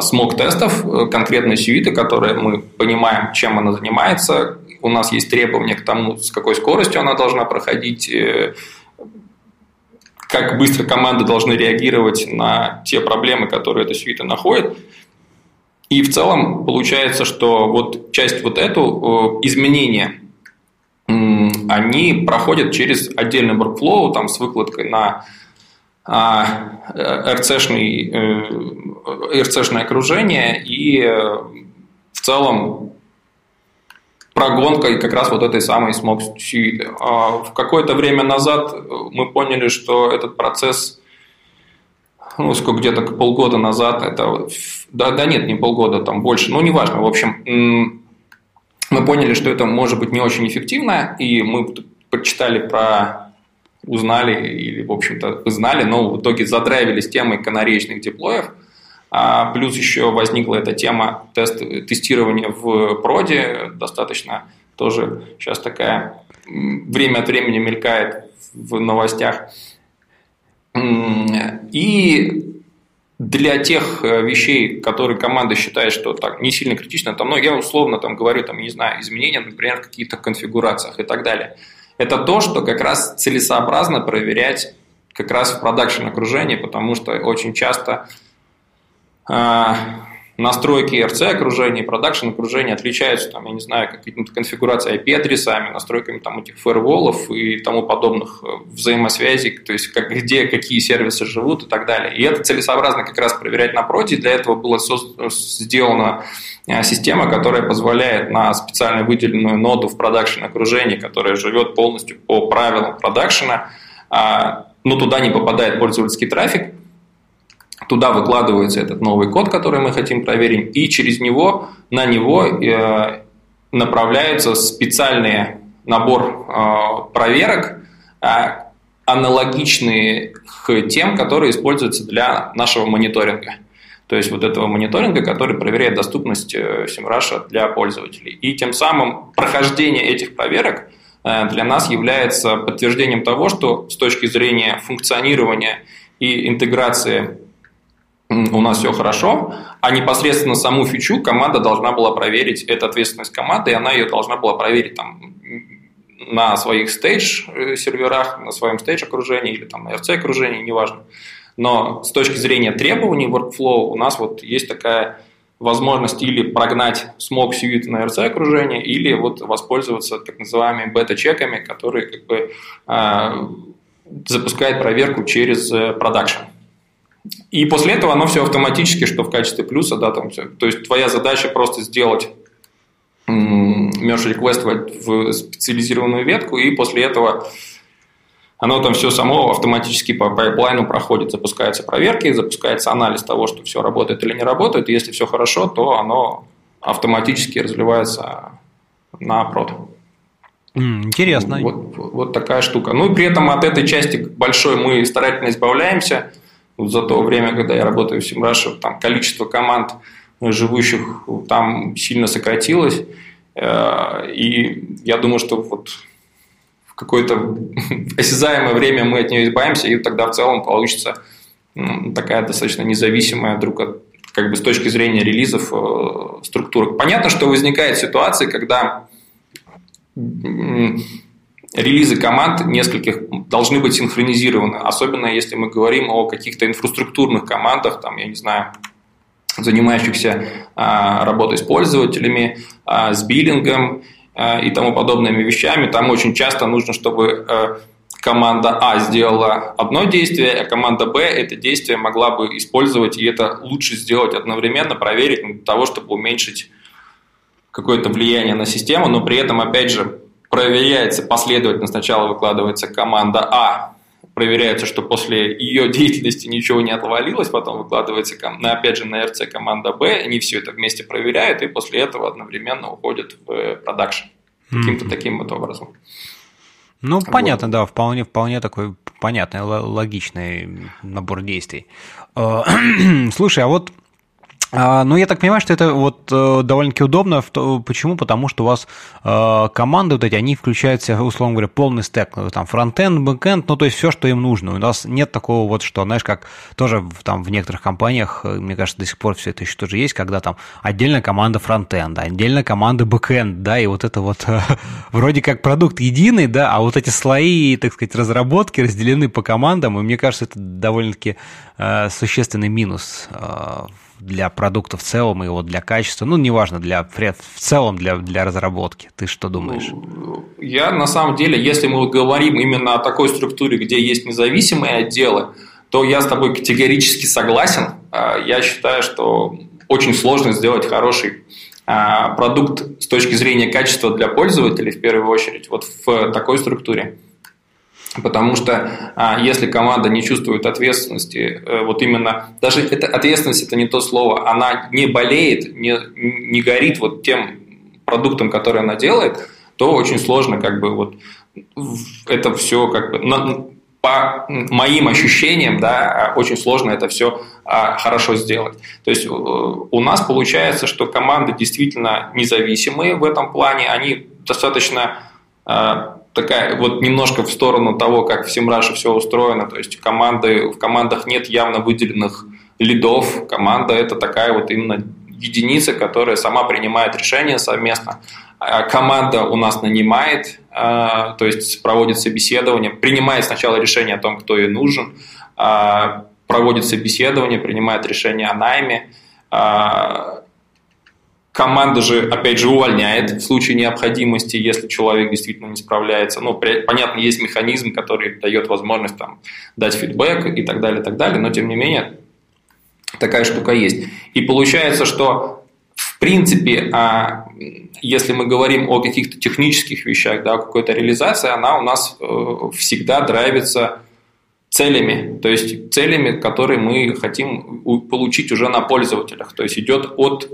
смог-тестов, конкретной сюиты, которые мы понимаем, чем она занимается, у нас есть требования к тому, с какой скоростью она должна проходить, э, как быстро команды должны реагировать на те проблемы, которые эта свита находит. И в целом получается, что вот часть вот эту изменения, они проходят через отдельный workflow, там с выкладкой на RC-шное э, RC окружение, и э, в целом прогонкой как раз вот этой самой смог сюиты. А в какое-то время назад мы поняли, что этот процесс, ну, сколько где-то полгода назад, это, да, да нет, не полгода, там больше, ну, неважно, в общем, мы поняли, что это может быть не очень эффективно, и мы почитали про узнали или, в общем-то, знали, но в итоге задрайвились темой канареечных деплоев – а плюс еще возникла эта тема тест, тестирования в проде, достаточно тоже сейчас такая время от времени мелькает в новостях. И для тех э, вещей, которые команда считает, что так не сильно критично, там, ну, я условно там говорю, там, не знаю, изменения, например, в каких-то конфигурациях и так далее. Это то, что как раз целесообразно проверять как раз в продакшн окружении, потому что очень часто настройки RC окружения продакшн окружения отличаются, там, я не знаю, какими-то конфигурацией IP-адресами, настройками там, этих фаерволов и тому подобных э, взаимосвязей, то есть как, где какие сервисы живут и так далее. И это целесообразно как раз проверять на проде. Для этого была сделана э, система, которая позволяет на специально выделенную ноду в продакшн окружении, которая живет полностью по правилам продакшена, а, но туда не попадает пользовательский трафик, Туда выкладывается этот новый код, который мы хотим проверить, и через него, на него э, направляется специальный набор э, проверок, э, аналогичные к тем, которые используются для нашего мониторинга. То есть вот этого мониторинга, который проверяет доступность SEMrush для пользователей. И тем самым прохождение этих проверок для нас является подтверждением того, что с точки зрения функционирования и интеграции у нас все хорошо, а непосредственно саму фичу команда должна была проверить, это ответственность команды, и она ее должна была проверить там, на своих стейдж-серверах, на своем стейдж-окружении или там на RC-окружении, неважно. Но с точки зрения требований workflow у нас вот есть такая возможность или прогнать смог сьюит на RC-окружение, или вот воспользоваться так называемыми бета-чеками, которые как бы э, запускают проверку через продакшн. Э, и после этого оно все автоматически, что в качестве плюса, да, там все. То есть твоя задача просто сделать merge request в специализированную ветку, и после этого оно там все само автоматически по пайплайну проходит, запускаются проверки, запускается анализ того, что все работает или не работает, и если все хорошо, то оно автоматически разливается на прод. Интересно. Вот, вот такая штука. Ну и при этом от этой части большой мы старательно избавляемся – за то время, когда я работаю в Semrush, там количество команд, живущих там сильно сократилось. Э, и я думаю, что вот в какое-то (laughs) осязаемое время мы от нее избавимся, и тогда в целом получится такая достаточно независимая друг от как бы с точки зрения релизов э, структуры. Понятно, что возникает ситуация, когда релизы команд нескольких должны быть синхронизированы, особенно если мы говорим о каких-то инфраструктурных командах, там, я не знаю, занимающихся а, работой с пользователями, а, с биллингом а, и тому подобными вещами. Там очень часто нужно, чтобы а, команда А сделала одно действие, а команда Б это действие могла бы использовать, и это лучше сделать одновременно, проверить для того, чтобы уменьшить какое-то влияние на систему, но при этом, опять же, проверяется последовательно. Сначала выкладывается команда А, проверяется, что после ее деятельности ничего не отвалилось, потом выкладывается, опять же, на РЦ команда Б, они все это вместе проверяют, и после этого одновременно уходят в продакшн. Каким-то mm-hmm. таким вот образом. Ну, вот. понятно, да, вполне, вполне такой понятный, логичный набор действий. Э, (clears throat) слушай, а вот ну, я так понимаю, что это вот э, довольно-таки удобно. Почему? Потому что у вас э, команды вот эти, они включаются, условно говоря, полный стек, ну, там фронтенд, бэкенд, ну, то есть все, что им нужно. У нас нет такого вот, что, знаешь, как тоже там в некоторых компаниях, э, мне кажется, до сих пор все это еще тоже есть, когда там отдельная команда фронтенда, отдельная команда бэкенд, да, и вот это вот (laughs) вроде как продукт единый, да, а вот эти слои, так сказать, разработки разделены по командам, и мне кажется, это довольно-таки существенный минус для продукта в целом и вот для качества, ну, неважно, для, в целом для, для разработки. Ты что думаешь? Ну, я на самом деле, если мы говорим именно о такой структуре, где есть независимые отделы, то я с тобой категорически согласен. А, я считаю, что очень сложно сделать хороший а, продукт с точки зрения качества для пользователей в первую очередь вот в такой структуре. Потому что а, если команда не чувствует ответственности, э, вот именно, даже это, ответственность это не то слово, она не болеет, не, не горит вот тем продуктом, который она делает, то очень сложно как бы вот это все как бы на, по моим ощущениям, да, очень сложно это все а, хорошо сделать. То есть э, у нас получается, что команды действительно независимые в этом плане, они достаточно такая вот немножко в сторону того, как в Semrush все устроено, то есть команды, в командах нет явно выделенных лидов, команда это такая вот именно единица, которая сама принимает решения совместно. А команда у нас нанимает, а, то есть проводит собеседование, принимает сначала решение о том, кто ей нужен, а, проводит собеседование, принимает решение о найме, Команда же, опять же, увольняет в случае необходимости, если человек действительно не справляется. Ну, понятно, есть механизм, который дает возможность там, дать фидбэк и так далее, и так далее, но тем не менее такая штука есть. И получается, что в принципе, а, если мы говорим о каких-то технических вещах, да, какой-то реализации, она у нас э, всегда драйвится целями, то есть целями, которые мы хотим получить уже на пользователях. То есть идет от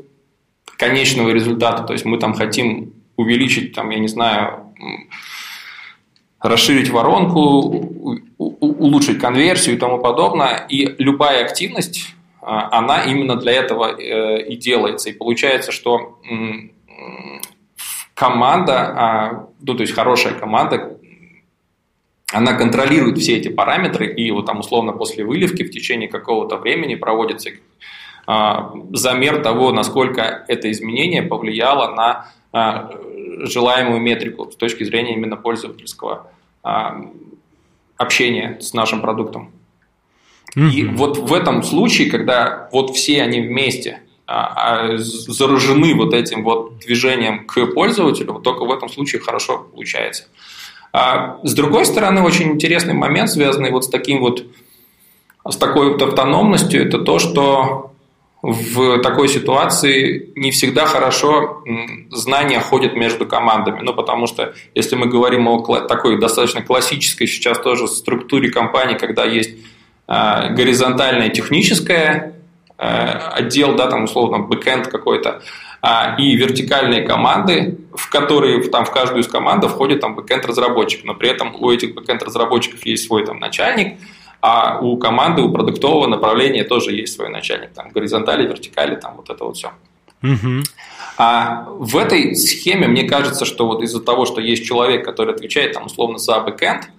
конечного результата. То есть мы там хотим увеличить, там, я не знаю, расширить воронку, улучшить конверсию и тому подобное. И любая активность, а, она именно для этого э, и делается. И получается, что команда, а, ну, то есть хорошая команда, она контролирует все эти параметры, и вот там условно после выливки в течение какого-то времени проводится замер того, насколько это изменение повлияло на а, желаемую метрику с точки зрения именно пользовательского а, общения с нашим продуктом. Mm-hmm. И вот в этом случае, когда вот все они вместе заражены вот этим вот движением к пользователю, вот только в этом случае хорошо получается. А с другой стороны, очень интересный момент, связанный вот с таким вот с такой вот автономностью, это то, что в такой ситуации не всегда хорошо знания ходят между командами. Ну, потому что если мы говорим о такой достаточно классической сейчас тоже структуре компании, когда есть а, горизонтальная техническая а, отдел, да, там условно бэкэнд какой-то, а, и вертикальные команды, в которые там в каждую из команд входит там бэкэнд разработчик, но при этом у этих бэкэнд разработчиков есть свой там начальник, а у команды, у продуктового направления тоже есть свой начальник, там, горизонтали, вертикали, там, вот это вот все. Угу. А в этой схеме мне кажется, что вот из-за того, что есть человек, который отвечает там условно за бэкэнд,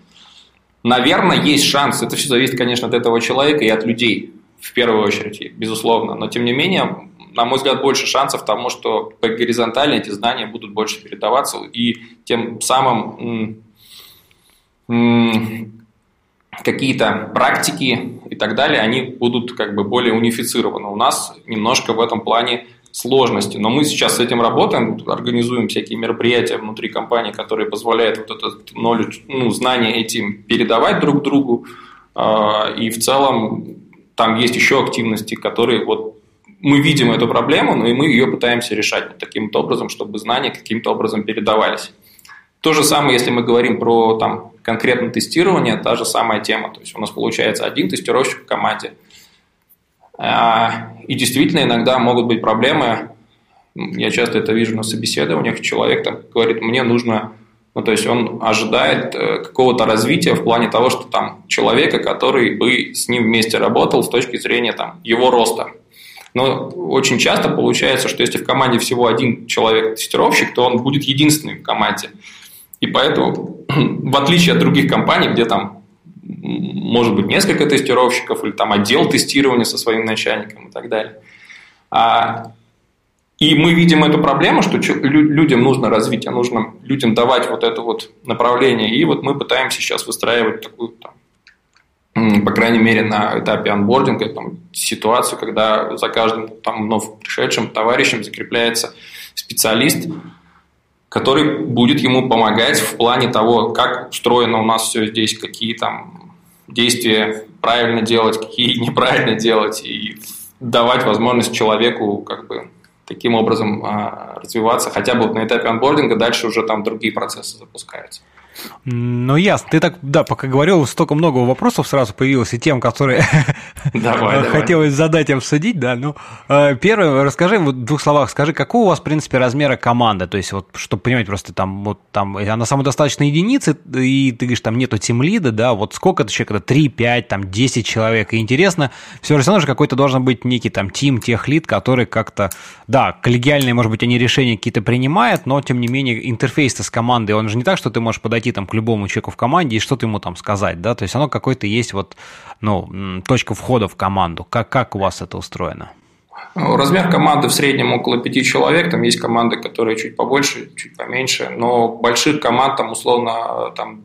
наверное, есть шанс, это все зависит, конечно, от этого человека и от людей, в первую очередь, безусловно. Но, тем не менее, на мой взгляд, больше шансов тому, что по горизонтали эти знания будут больше передаваться, и тем самым какие-то практики и так далее, они будут как бы более унифицированы. У нас немножко в этом плане сложности. Но мы сейчас с этим работаем, организуем всякие мероприятия внутри компании, которые позволяют вот это knowledge, ну, знания этим передавать друг другу. А, и в целом там есть еще активности, которые вот мы видим эту проблему, но и мы ее пытаемся решать вот таким образом, чтобы знания каким-то образом передавались. То же самое, если мы говорим про там, конкретное тестирование, та же самая тема. То есть у нас получается один тестировщик в команде – а, и действительно, иногда могут быть проблемы. Я часто это вижу на собеседованиях. Человек там говорит, мне нужно... Ну, то есть он ожидает э, какого-то развития в плане того, что там человека, который бы с ним вместе работал с точки зрения там, его роста. Но очень часто получается, что если в команде всего один человек-тестировщик, то он будет единственным в команде. И поэтому, (clears throat) в отличие от других компаний, где там может быть несколько тестировщиков или там отдел тестирования со своим начальником и так далее. А, и мы видим эту проблему, что людям нужно развитие, нужно людям давать вот это вот направление. И вот мы пытаемся сейчас выстраивать такую, там, по крайней мере, на этапе анбординга там, ситуацию, когда за каждым там, вновь пришедшим товарищем закрепляется специалист, который будет ему помогать в плане того, как устроено у нас все здесь, какие там действия правильно делать, какие (laughs) неправильно делать, и давать возможность человеку как бы таким образом а, развиваться, хотя бы на этапе анбординга, дальше уже там другие процессы запускаются. Ну, ясно. Ты так, да, пока говорил, столько много вопросов сразу появилось, и тем, которые (laughs) давай, хотелось давай. задать и обсудить, да. Ну, э, первое, расскажи, в двух словах скажи, какого у вас, в принципе, размера команда? То есть, вот, чтобы понимать, просто там, вот там, она самодостаточная единица, и ты говоришь, там нету тимлида, да, вот сколько это человек, это 3, 5, там, 10 человек, и интересно, все равно же какой-то должен быть некий там тим, тех лид, который как-то, да, коллегиальные, может быть, они решения какие-то принимают, но, тем не менее, интерфейс-то с командой, он же не так, что ты можешь подойти там к любому человеку в команде и что-то ему там сказать, да, то есть оно какой-то есть вот, ну, точка входа в команду. Как, как у вас это устроено? Ну, размер команды в среднем около пяти человек, там есть команды, которые чуть побольше, чуть поменьше, но больших команд там условно там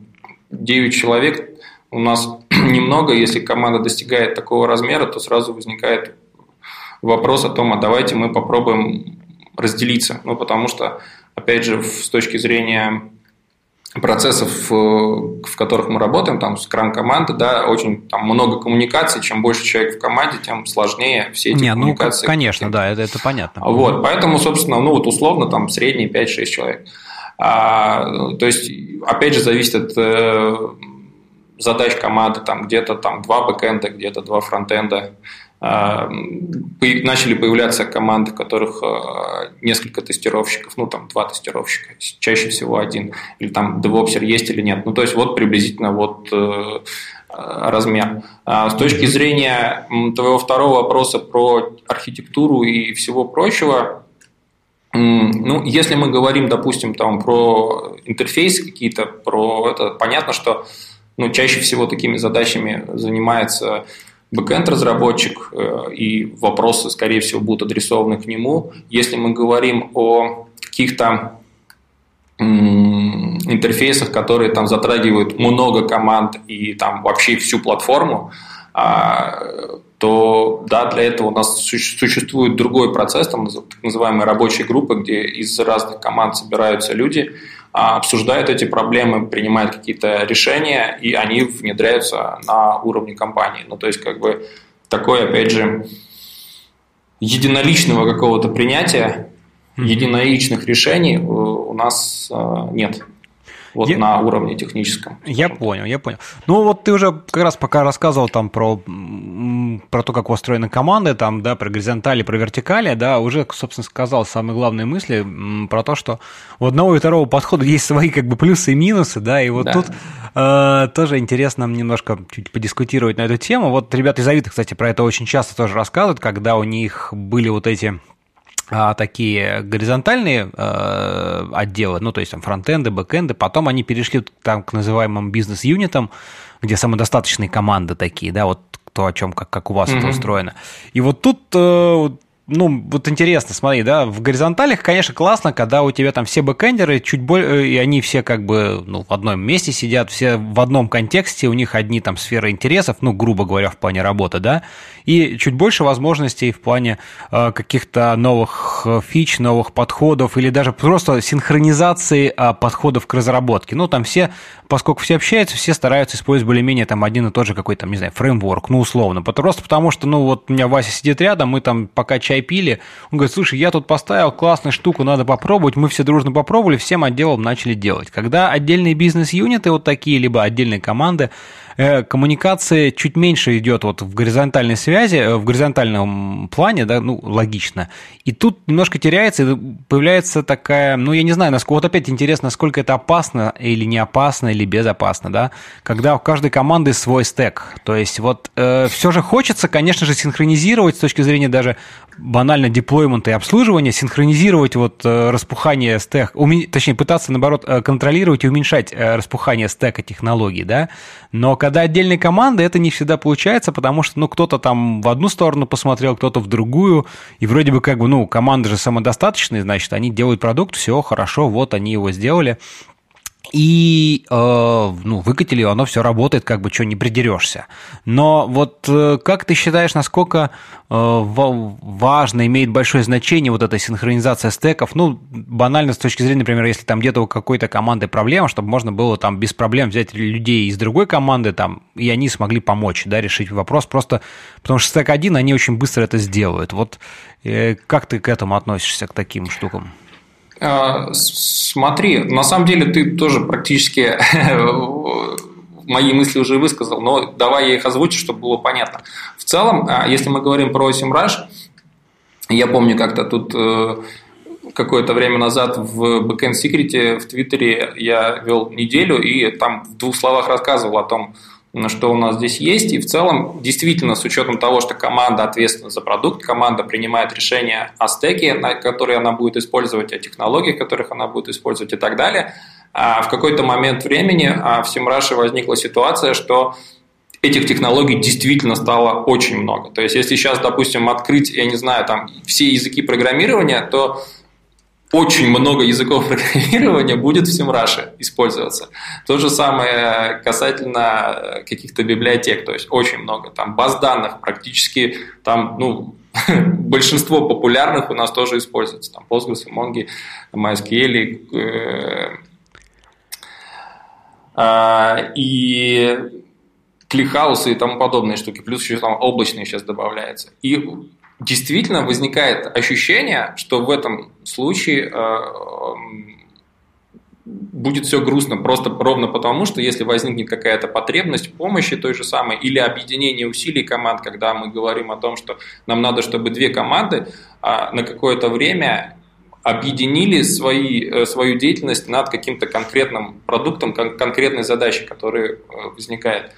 9 человек у нас (clears throat) немного, если команда достигает такого размера, то сразу возникает вопрос о том, а давайте мы попробуем разделиться, ну потому что, опять же, с точки зрения процессов, э, в которых мы работаем, там, скрам команды, да, очень там много коммуникаций, чем больше человек в команде, тем сложнее все эти Не, ну, коммуникации. Ну, конечно, да, это, это понятно. Вот, поэтому, собственно, ну, вот условно, там, средний 5-6 человек. А, то есть, опять же, зависит от э, задач команды, там, где-то там два бэкэнда, где-то два фронтенда, начали появляться команды, которых а, несколько тестировщиков, ну там два тестировщика, чаще всего один, или там девопсер есть или нет. Ну то есть вот приблизительно вот э, размер. А с точки зрения твоего второго вопроса про архитектуру и всего прочего, ну, если мы говорим, допустим, там про интерфейсы какие-то, про это, понятно, что ну, чаще всего такими задачами занимается бэкэнд-разработчик, э, и вопросы, скорее всего, будут адресованы к нему. Если мы говорим о каких-то интерфейсах, которые там затрагивают много команд и там вообще всю платформу, а, то да, для этого у нас существует другой процесс, там так называемые рабочие группы, где из разных команд собираются люди, обсуждают эти проблемы, принимают какие-то решения, и они внедряются на уровне компании. Ну, то есть, как бы, такое, опять же, единоличного какого-то принятия, единоличных решений э, у нас э, нет вот я... на уровне техническом. Я понял, я понял. Ну вот ты уже как раз пока рассказывал там про, про то, как устроены команды, там, да, про горизонтали, про вертикали, да, уже, собственно, сказал самые главные мысли про то, что у одного и второго подхода есть свои как бы плюсы и минусы, да, и вот да. тут э, тоже интересно немножко чуть подискутировать на эту тему. Вот ребята из Авито, кстати, про это очень часто тоже рассказывают, когда у них были вот эти а, такие горизонтальные э, отделы, ну, то есть там фронтенды, бэкенды, потом они перешли там к называемым бизнес-юнитам, где самодостаточные команды такие, да, вот то, о чем, как, как у вас mm-hmm. это устроено. И вот тут э, ну, вот интересно, смотри, да, в горизонталях, конечно, классно, когда у тебя там все бэкэндеры чуть более, и они все как бы ну, в одном месте сидят, все в одном контексте, у них одни там сферы интересов, ну, грубо говоря, в плане работы, да, и чуть больше возможностей в плане э, каких-то новых э, фич, новых подходов или даже просто синхронизации э, подходов к разработке. Ну, там все, поскольку все общаются, все стараются использовать более-менее там один и тот же какой-то, не знаю, фреймворк, ну, условно, просто потому что, ну, вот у меня Вася сидит рядом, мы там пока чай пили, он говорит, слушай, я тут поставил классную штуку, надо попробовать, мы все дружно попробовали, всем отделом начали делать. Когда отдельные бизнес-юниты вот такие, либо отдельные команды, коммуникация чуть меньше идет вот в горизонтальной связи, э, в горизонтальном плане, да, ну, логично. И тут немножко теряется, и появляется такая, ну, я не знаю, насколько, вот опять интересно, насколько это опасно или не опасно, или безопасно, да, когда у каждой команды свой стек. То есть вот э, все же хочется, конечно же, синхронизировать с точки зрения даже банально деплоймента и обслуживания, синхронизировать вот э, распухание стек, уме... точнее, пытаться, наоборот, контролировать и уменьшать распухание стека технологий, да, но когда отдельные команды, это не всегда получается, потому что, ну, кто-то там в одну сторону посмотрел, кто-то в другую, и вроде бы как бы, ну, команды же самодостаточные, значит, они делают продукт, все хорошо, вот они его сделали, и э, ну, выкатили, оно все работает, как бы что не придерешься. Но вот э, как ты считаешь, насколько э, важно, имеет большое значение вот эта синхронизация стеков? Ну, банально с точки зрения, например, если там где-то у какой-то команды проблема, чтобы можно было там без проблем взять людей из другой команды, там, и они смогли помочь, да, решить вопрос, просто потому что стек один, они очень быстро это сделают. Вот э, как ты к этому относишься, к таким штукам? А, смотри, на самом деле ты тоже практически (laughs) мои мысли уже высказал, но давай я их озвучу, чтобы было понятно. В целом, а, если мы говорим про SEMrush, я помню как-то тут э, какое-то время назад в Backend Secret в Твиттере я вел неделю и там в двух словах рассказывал о том, что у нас здесь есть. И в целом, действительно, с учетом того, что команда ответственна за продукт, команда принимает решения о стеке, которые она будет использовать, о технологиях, которых она будет использовать и так далее, а в какой-то момент времени а в Simrush возникла ситуация, что этих технологий действительно стало очень много. То есть, если сейчас, допустим, открыть, я не знаю, там все языки программирования, то очень много языков (laughs) программирования будет в Simrush использоваться. То же самое касательно каких-то библиотек, то есть очень много. Там баз данных практически, там, ну, (laughs) большинство популярных у нас тоже используется. Там Postgres, Mongo, MySQL. Э, э, и кликхаусы и тому подобные штуки, плюс еще там облачные сейчас добавляются. И действительно возникает ощущение, что в этом случае э, будет все грустно просто ровно потому, что если возникнет какая-то потребность помощи той же самой или объединение усилий команд, когда мы говорим о том, что нам надо, чтобы две команды а, на какое-то время объединили свои, э, свою деятельность над каким-то конкретным продуктом, конкретной задачей, которая э, возникает.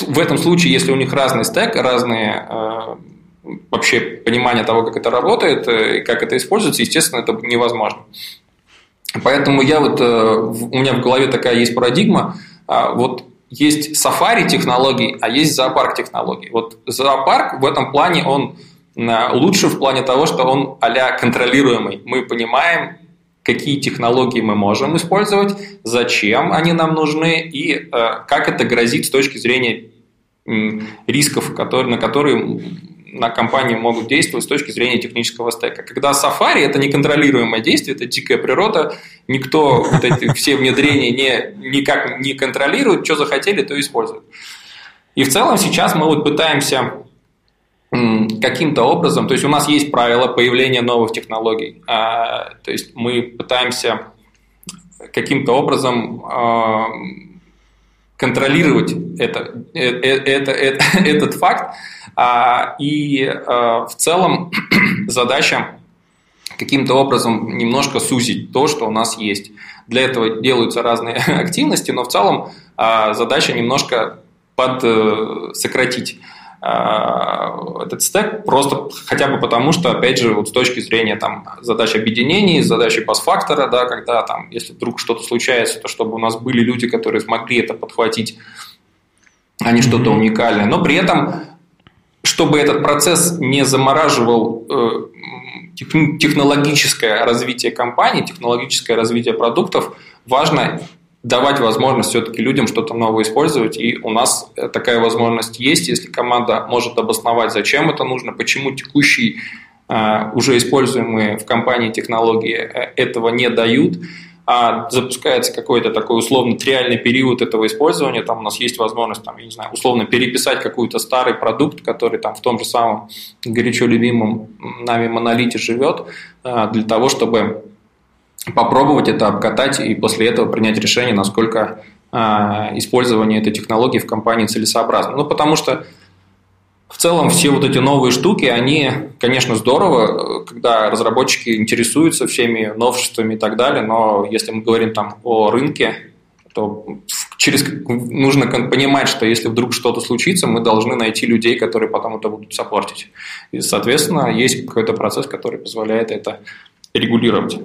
В этом случае, если у них разный стек, разные вообще понимание того, как это работает э, и как это используется, естественно, это невозможно. Поэтому я вот, э, у меня в голове такая есть парадигма, а, вот есть сафари технологий, а есть зоопарк технологий. Вот зоопарк в этом плане, он э, лучше в плане того, что он а контролируемый. Мы понимаем, какие технологии мы можем использовать, зачем они нам нужны и как это грозит с точки зрения рисков, которые, на которые на компании могут действовать с точки зрения технического стека. Когда Safari – это неконтролируемое действие, это дикая природа, никто вот эти все внедрения не, никак не контролирует, что захотели, то используют. И в целом сейчас мы вот пытаемся каким-то образом, то есть у нас есть правила появления новых технологий, а, то есть мы пытаемся каким-то образом а, контролировать это, э, э, это, это, (laughs) этот факт. А, и а, в целом (clears throat) задача каким-то образом немножко сузить то, что у нас есть. Для этого делаются разные (laughs) активности, но в целом а, задача немножко под э, сократить. А, этот стек просто хотя бы потому, что, опять же, вот с точки зрения там, задач объединений, задачи пас-фактора, да, когда там, если вдруг что-то случается, то чтобы у нас были люди, которые смогли это подхватить, а не что-то уникальное. Но при этом чтобы этот процесс не замораживал технологическое развитие компании, технологическое развитие продуктов, важно давать возможность все-таки людям что-то новое использовать. И у нас такая возможность есть, если команда может обосновать, зачем это нужно, почему текущие а, уже используемые в компании технологии э, этого не дают, а запускается какой-то такой условно триальный период этого использования, там у нас есть возможность, там, я не знаю, условно переписать какой-то старый продукт, который там в том же самом горячо любимом нами монолите живет, а, для того, чтобы попробовать это обкатать и после этого принять решение, насколько а, использование этой технологии в компании целесообразно. Ну, потому что в целом все вот эти новые штуки, они, конечно, здорово, когда разработчики интересуются всеми новшествами и так далее, но если мы говорим там о рынке, то через нужно понимать, что если вдруг что-то случится, мы должны найти людей, которые потом это будут саппортить. И, соответственно, есть какой-то процесс, который позволяет это регулировать.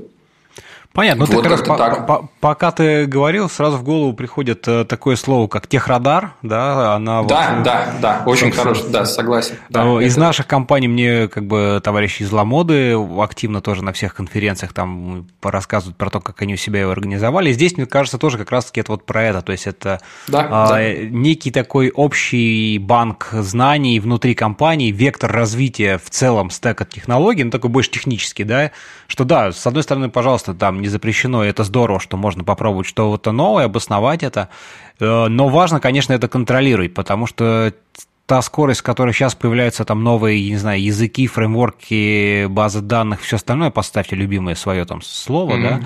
Понятно. Ну, вот ты как раз так. По, по, пока ты говорил, сразу в голову приходит э, такое слово, как техрадар, да, она... Да, вот, да, да, очень хорошо, да, согласен. Да, из это... наших компаний мне как бы товарищи из Ламоды активно тоже на всех конференциях там рассказывают про то, как они у себя его организовали. Здесь, мне кажется, тоже как раз-таки это вот про это, то есть это да, а, да. некий такой общий банк знаний внутри компании, вектор развития в целом стека технологий, ну такой больше технический, да, что да, с одной стороны, пожалуйста, там не запрещено, и это здорово, что можно попробовать что-то новое, обосновать это, э, но важно, конечно, это контролировать, потому что та скорость, с которой сейчас появляются там новые, не знаю, языки, фреймворки, базы данных, все остальное, поставьте любимое свое там слово, mm-hmm. да,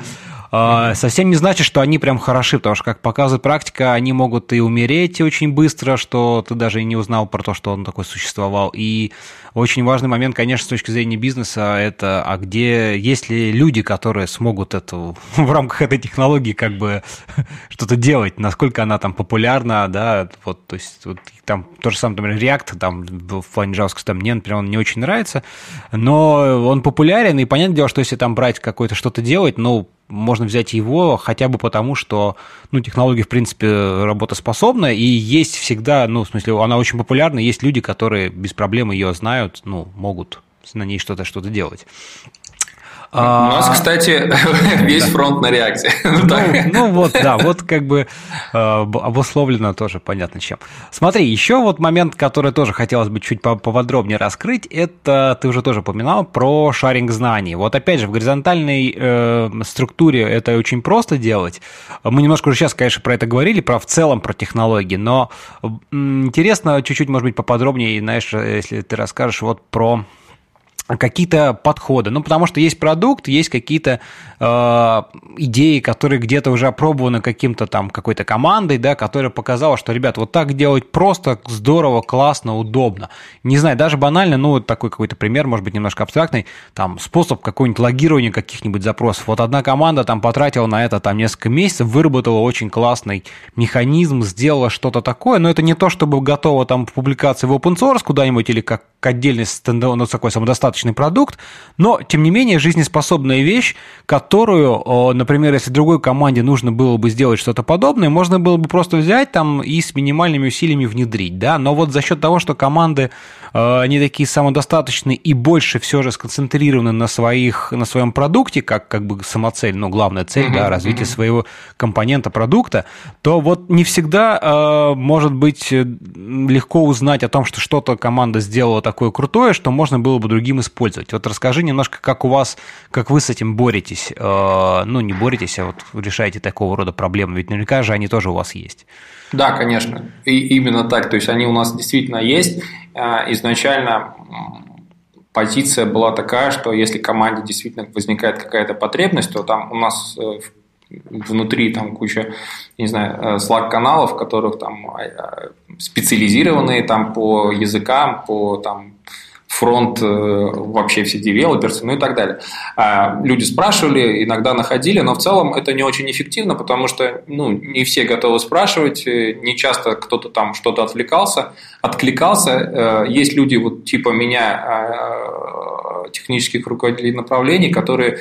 а, совсем не значит, что они прям хороши, потому что, как показывает практика, они могут и умереть очень быстро, что ты даже и не узнал про то, что он такой существовал. И очень важный момент, конечно, с точки зрения бизнеса, это, а где есть ли люди, которые смогут это в (laughs) рамках этой технологии как бы (laughs) что-то делать, насколько она там популярна, да, вот, то есть вот, там то же самое, например, React, там в плане JavaScript, там, мне, например, он не очень нравится, но он популярен, и понятное дело, что если там брать какое-то что-то делать, ну, можно взять его хотя бы потому, что ну, технология, в принципе, работоспособна, и есть всегда, ну, в смысле, она очень популярна, есть люди, которые без проблем ее знают, ну, могут на ней что-то что-то делать. У нас, кстати, (laughs) весь фронт на реакции. (laughs) Ну, ну вот, да, вот как бы э, обусловлено тоже понятно чем. Смотри, еще вот момент, который тоже хотелось бы чуть поподробнее раскрыть, это ты уже тоже упоминал про шаринг знаний. Вот опять же, в горизонтальной э, структуре это очень просто делать. Мы немножко уже сейчас, конечно, про это говорили, про в целом про технологии, но интересно чуть-чуть, может быть, поподробнее, знаешь, если ты расскажешь вот про какие-то подходы. Ну, потому что есть продукт, есть какие-то идеи, которые где-то уже опробованы каким-то там какой-то командой, да, которая показала, что, ребят, вот так делать просто здорово, классно, удобно. Не знаю, даже банально, ну, такой какой-то пример, может быть, немножко абстрактный, там, способ какой-нибудь логирования каких-нибудь запросов. Вот одна команда там потратила на это там несколько месяцев, выработала очень классный механизм, сделала что-то такое, но это не то, чтобы готово там в публикации в open source куда-нибудь или как отдельный стендов, ну, такой самодостаточный продукт, но, тем не менее, жизнеспособная вещь, которую, например, если другой команде нужно было бы сделать что-то подобное, можно было бы просто взять там и с минимальными усилиями внедрить, да, но вот за счет того, что команды они такие самодостаточные и больше все же сконцентрированы на, своих, на своем продукте, как, как бы самоцель, ну, главная цель, mm-hmm, да, развитие mm-hmm. своего компонента продукта, то вот не всегда э, может быть легко узнать о том, что что-то команда сделала такое крутое, что можно было бы другим использовать. Вот расскажи немножко, как у вас, как вы с этим боретесь. Э, ну, не боретесь, а вот решаете такого рода проблемы, ведь наверняка же они тоже у вас есть. Да, конечно. И именно так. То есть они у нас действительно есть. Э, изначально позиция была такая, что если команде действительно возникает какая-то потребность, то там у нас э, внутри там куча, не знаю, Slack-каналов, которых там специализированные там по языкам, по там фронт э, вообще все девелоперсы, ну и так далее. А люди спрашивали, иногда находили, но в целом это не очень эффективно, потому что ну, не все готовы спрашивать, э, не часто кто-то там что-то отвлекался, откликался. Э, есть люди вот типа меня, технических руководителей направлений, которые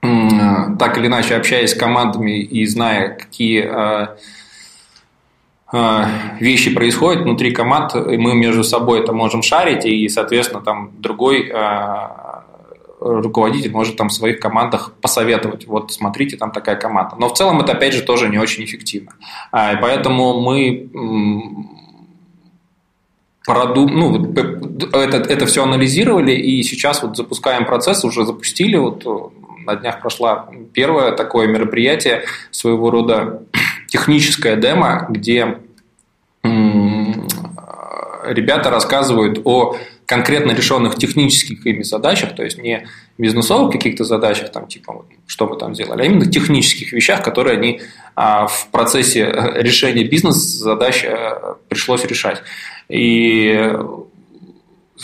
так или иначе общаясь с командами и зная, какие вещи происходят внутри команд, и мы между собой это можем шарить, и, соответственно, там другой руководитель может там в своих командах посоветовать, вот смотрите, там такая команда. Но в целом это, опять же, тоже не очень эффективно. А, и поэтому мы продум... ну, это, это все анализировали, и сейчас вот запускаем процесс, уже запустили, вот на днях прошла первое такое мероприятие, своего рода техническая демо, где ребята рассказывают о конкретно решенных технических ими задачах, то есть не бизнесовых каких-то задачах, там, типа, что мы там сделали, а именно технических вещах, которые они а, в процессе э, решения бизнес-задач а, пришлось решать. И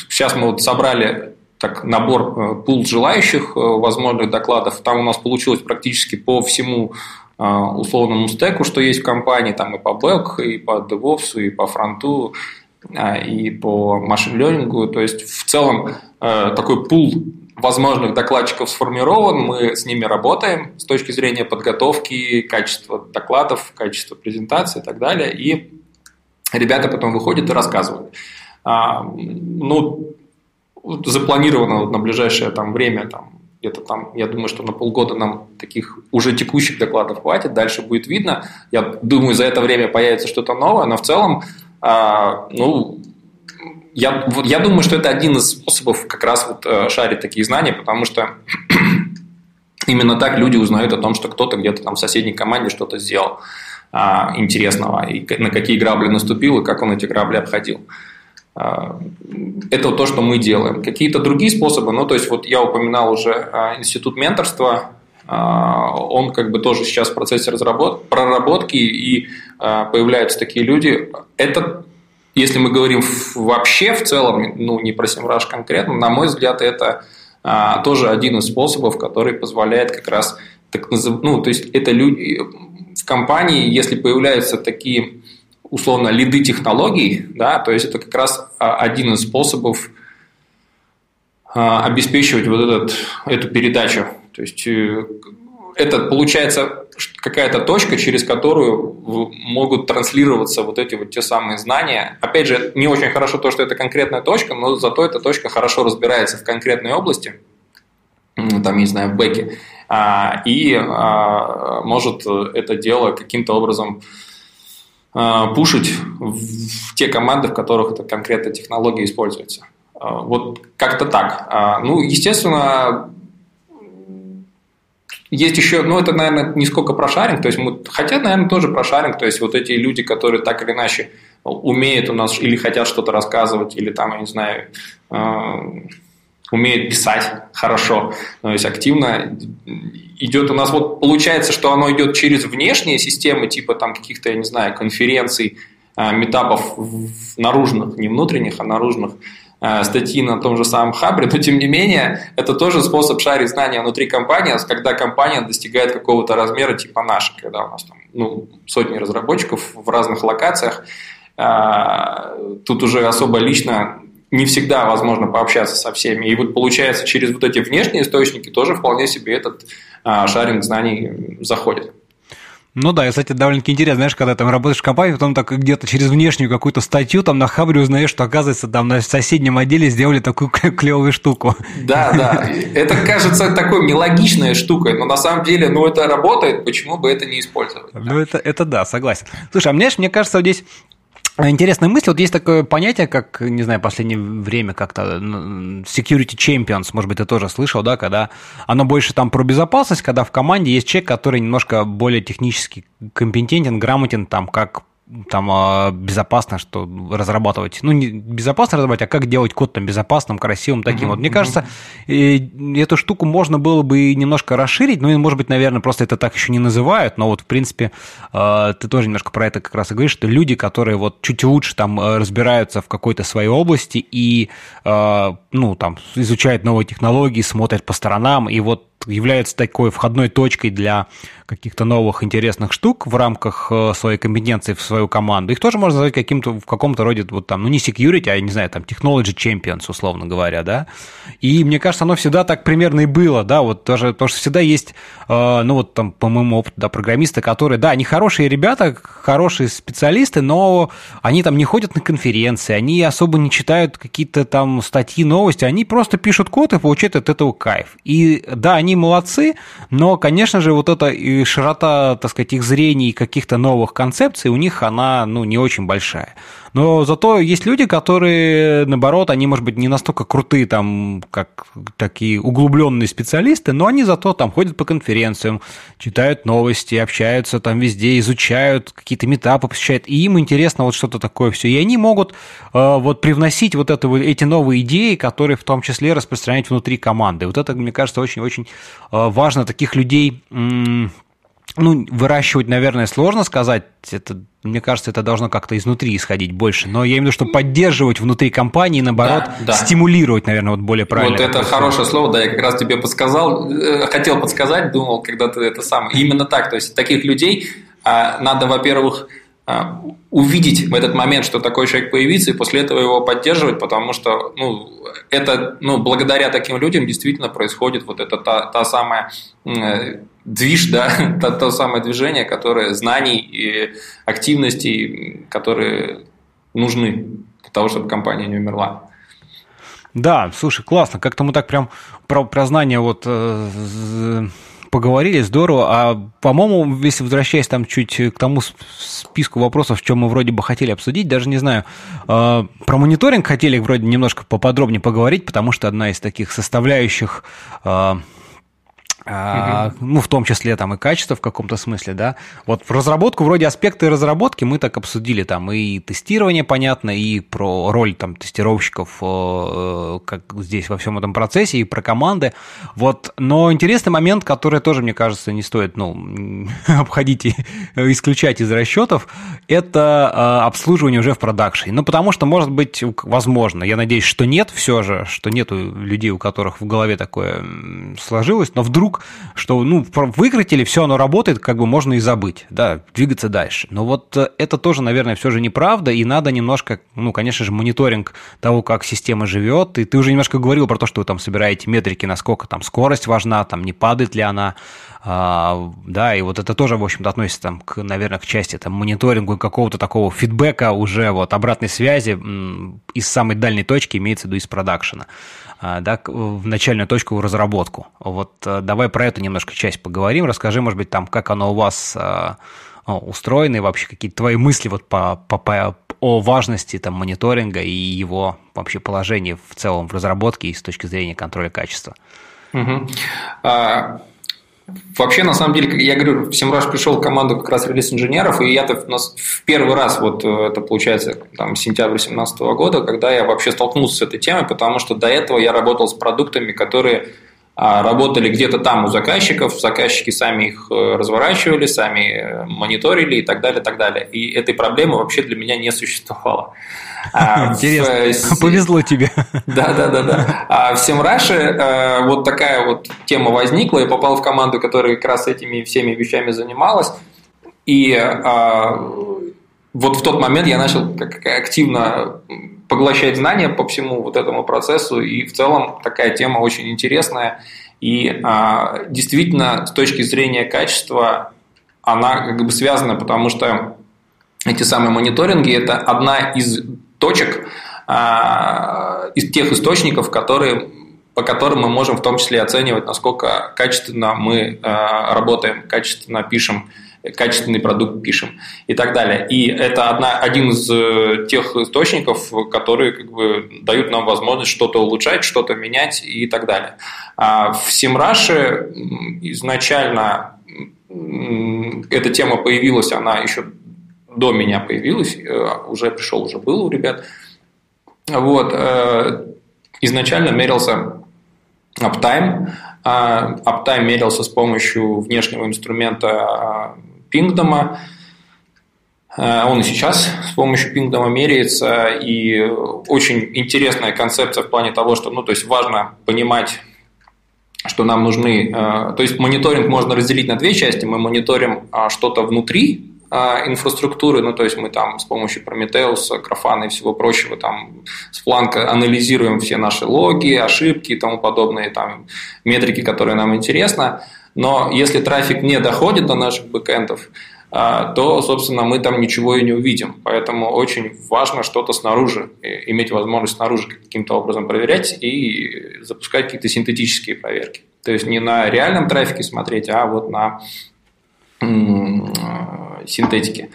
сейчас мы вот собрали так, набор, э, пул желающих возможных докладов. Там у нас получилось практически по всему условному стеку, что есть в компании, там и по бэк, и по DevOps, и по фронту, а, и по машин-лернингу. То есть, в целом, э, такой пул возможных докладчиков сформирован, мы с ними работаем с точки зрения подготовки, качества докладов, качества презентации и так далее. И ребята потом выходят и рассказывают. А, ну, запланировано на ближайшее там время, там, где-то там, я думаю, что на полгода нам таких уже текущих докладов хватит, дальше будет видно. Я думаю, за это время появится что-то новое, но в целом а, ну, я, я думаю, что это один из способов как раз вот э, шарить такие знания, потому что (clears throat) именно так люди узнают о том, что кто-то где-то там в соседней команде что-то сделал а, интересного, и на какие грабли наступил, и как он эти грабли обходил. А, это то, что мы делаем. Какие-то другие способы, ну, то есть, вот я упоминал уже институт менторства, он как бы тоже сейчас в процессе разработ... проработки, и а, появляются такие люди. Это, если мы говорим вообще в целом, ну не про Семраж конкретно, на мой взгляд, это а, тоже один из способов, который позволяет как раз так ну, то есть это люди в компании, если появляются такие условно лиды технологий, да, то есть это как раз а, один из способов обеспечивать вот этот, эту передачу. То есть э, это получается какая-то точка, через которую могут транслироваться вот эти вот те самые знания. Опять же, не очень хорошо то, что это конкретная точка, но зато эта точка хорошо разбирается в конкретной области, там, не знаю, в бэке, а, и а, может это дело каким-то образом а, пушить в те команды, в которых эта конкретная технология используется. Вот как-то так. Ну, естественно, есть еще, ну, это, наверное, не сколько про шаринг, то есть мы, хотя, наверное, тоже про шаринг, то есть вот эти люди, которые так или иначе умеют у нас или хотят что-то рассказывать, или там, я не знаю, умеют писать хорошо, то есть активно идет у нас, вот получается, что оно идет через внешние системы, типа там каких-то, я не знаю, конференций, э, метапов наружных, не внутренних, а наружных, Э, статьи на том же самом Хабре, но тем не менее это тоже способ шарить знания внутри компании, когда компания достигает какого-то размера типа нашей, когда у нас там ну, сотни разработчиков в разных локациях. Тут уже особо лично не всегда возможно пообщаться со всеми. И вот получается, через вот эти внешние источники тоже вполне себе этот э, шаринг знаний заходит. Ну да, и, кстати, довольно-таки интересно, знаешь, когда там работаешь в компании, потом так где-то через внешнюю какую-то статью там на Хабре узнаешь, что, оказывается, там на соседнем отделе сделали такую клевую штуку. Да, да. Это кажется такой нелогичной штукой, но на самом деле, ну, это работает, почему бы это не использовать? Ну, это, это да, согласен. Слушай, а мне, мне кажется, вот здесь Интересная мысль. Вот есть такое понятие, как, не знаю, в последнее время как-то security champions, может быть, ты тоже слышал, да, когда оно больше там про безопасность, когда в команде есть человек, который немножко более технически компетентен, грамотен, там, как там а, безопасно, что разрабатывать. Ну, не безопасно разрабатывать, а как делать код там безопасным, красивым, таким. Uh-huh, вот мне кажется, эту штуку можно было бы немножко расширить, ну, и, может быть, наверное, просто это так еще не называют, но вот, в принципе, а, ты тоже немножко про это как раз и говоришь, что люди, которые вот чуть лучше там а, разбираются в какой-то своей области и, ну, там, изучают новые технологии, смотрят по сторонам, и вот являются такой входной точкой для каких-то новых интересных штук в рамках э, своей компетенции в свою команду. Их тоже можно назвать каким-то, в каком-то роде, вот там, ну не security, а, не знаю, там, technology champions, условно говоря, да. И мне кажется, оно всегда так примерно и было, да, вот тоже, потому что всегда есть, э, ну вот там, по моему опыту, да, программисты, которые, да, они хорошие ребята, хорошие специалисты, но они там не ходят на конференции, они особо не читают какие-то там статьи, новости, они просто пишут код и получают от этого кайф. И да, они молодцы, но, конечно же, вот это и широта, так сказать, их зрений и каких-то новых концепций у них, она, ну, не очень большая. Но зато есть люди, которые, наоборот, они, может быть, не настолько крутые, там, как такие углубленные специалисты, но они зато там ходят по конференциям, читают новости, общаются там везде, изучают, какие-то метапы посещают, и им интересно вот что-то такое все. И они могут э, вот привносить вот это, эти новые идеи, которые в том числе распространять внутри команды. Вот это, мне кажется, очень-очень э, важно таких людей ну, выращивать, наверное, сложно сказать. Это, мне кажется, это должно как-то изнутри исходить больше. Но я имею в виду, что поддерживать внутри компании, наоборот, да, да. стимулировать, наверное, вот более правильно. Вот это хорошее слово, да, я как раз тебе подсказал, э, хотел подсказать, думал, когда ты это сам. Именно так, то есть таких людей а, надо, во-первых, увидеть в этот момент, что такой человек появится, и после этого его поддерживать, потому что ну, это, ну, благодаря таким людям действительно происходит вот это та, та самая э, движ, да, (laughs) то, то самое движение, которое знаний и активностей, которые нужны для того, чтобы компания не умерла. Да, слушай, классно. Как-то мы так прям про, про знания вот э, поговорили, здорово. А, по-моему, если возвращаясь там чуть к тому списку вопросов, в чем мы вроде бы хотели обсудить, даже не знаю, э, про мониторинг хотели вроде немножко поподробнее поговорить, потому что одна из таких составляющих а, ну, в том числе там и качество в каком-то смысле, да. Вот в разработку, вроде аспекты разработки мы так обсудили, там и тестирование, понятно, и про роль там тестировщиков, э, как здесь во всем этом процессе, и про команды. Вот, но интересный момент, который тоже, мне кажется, не стоит, ну, (laughs) обходить и исключать из расчетов, это э, обслуживание уже в продакшене. Ну, потому что, может быть, возможно, я надеюсь, что нет все же, что нету людей, у которых в голове такое сложилось, но вдруг вдруг, что, ну, выкрутили, все, оно работает, как бы можно и забыть, да, двигаться дальше. Но вот э, это тоже, наверное, все же неправда, и надо немножко, ну, конечно же, мониторинг того, как система живет. И ты уже немножко говорил про то, что вы там собираете метрики, насколько там скорость важна, там не падает ли она, а, да, и вот это тоже, в общем-то, относится там, к, наверное, к части там, мониторингу какого-то такого фидбэка уже вот обратной связи из самой дальней точки, имеется в виду из продакшена. А, да, в начальную точку в разработку. Вот э, давай про эту немножко часть поговорим. Расскажи, может быть, там, как оно у вас э, устроено и вообще какие-то твои мысли вот по, по, по, о важности там, мониторинга и его вообще положении в целом в разработке и с точки зрения контроля качества. Угу. Вообще, на самом деле, я говорю, в Семраж пришел в команду как раз релиз-инженеров, и я-то в первый раз, вот э, это получается, там, сентябрь 2017 года, когда я вообще столкнулся с этой темой, потому что до этого я работал с продуктами, которые работали где-то там у заказчиков, заказчики сами их э, разворачивали, сами э, мониторили и так далее, так далее. И этой проблемы вообще для меня не существовало. А, Интересно, в... повезло тебе. Да, да, да, да. А в Семраше э, вот такая вот тема возникла, я попал в команду, которая как раз этими всеми вещами занималась, и вот в тот момент я начал как активно поглощать знания по всему вот этому процессу, и в целом такая тема очень интересная. И а, действительно, с точки зрения качества, она как бы связана, потому что эти самые мониторинги – это одна из точек, а, из тех источников, которые по которым мы можем в том числе оценивать, насколько качественно мы а, работаем, качественно пишем качественный продукт пишем и так далее. И это одна, один из э, тех источников, которые как бы дают нам возможность что-то улучшать, что-то менять и так далее. А в Simrush изначально эта тема появилась, она еще до меня появилась, э, уже пришел, уже был у ребят. Вот. Э, изначально мерился uptime. Uptime мерился с помощью внешнего инструмента пингдома. Э, он и сейчас с помощью пингдома меряется, и очень интересная концепция в плане того, что, ну, то есть важно понимать что нам нужны, то есть мониторинг можно разделить на две части. Мы мониторим что-то внутри инфраструктуры, ну, то есть мы там с помощью Prometheus, Grafana и всего прочего там с фланга анализируем все наши логи, ошибки и тому подобные там метрики, которые нам интересны. Но если трафик не доходит до наших бэкэндов, а, то, собственно, мы там ничего и не увидим. Поэтому очень важно что-то снаружи, иметь возможность снаружи каким-то образом проверять и запускать какие-то синтетические проверки. То есть не на реальном трафике смотреть, а вот на синтетики.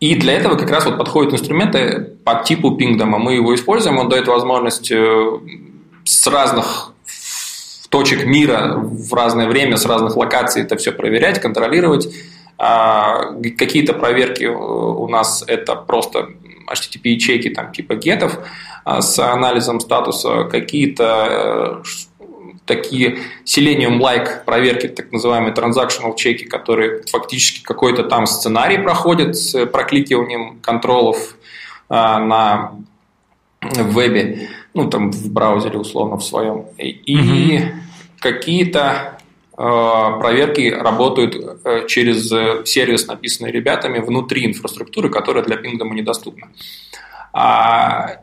И для этого как раз вот подходят инструменты по типу пингдома. Мы его используем, он дает возможность э, с разных точек мира в разное время, с разных локаций это все проверять, контролировать. А, какие-то проверки э, у нас это просто HTTP-чеки там, типа гетов а, с анализом статуса, какие-то э, такие Selenium-like проверки, так называемые transactional чеки, которые фактически какой-то там сценарий проходят с прокликиванием контролов а, на вебе, ну там в браузере условно в своем. И mm-hmm. Какие-то э, проверки работают э, через сервис, написанный ребятами внутри инфраструктуры, которая для пингдома недоступна. А,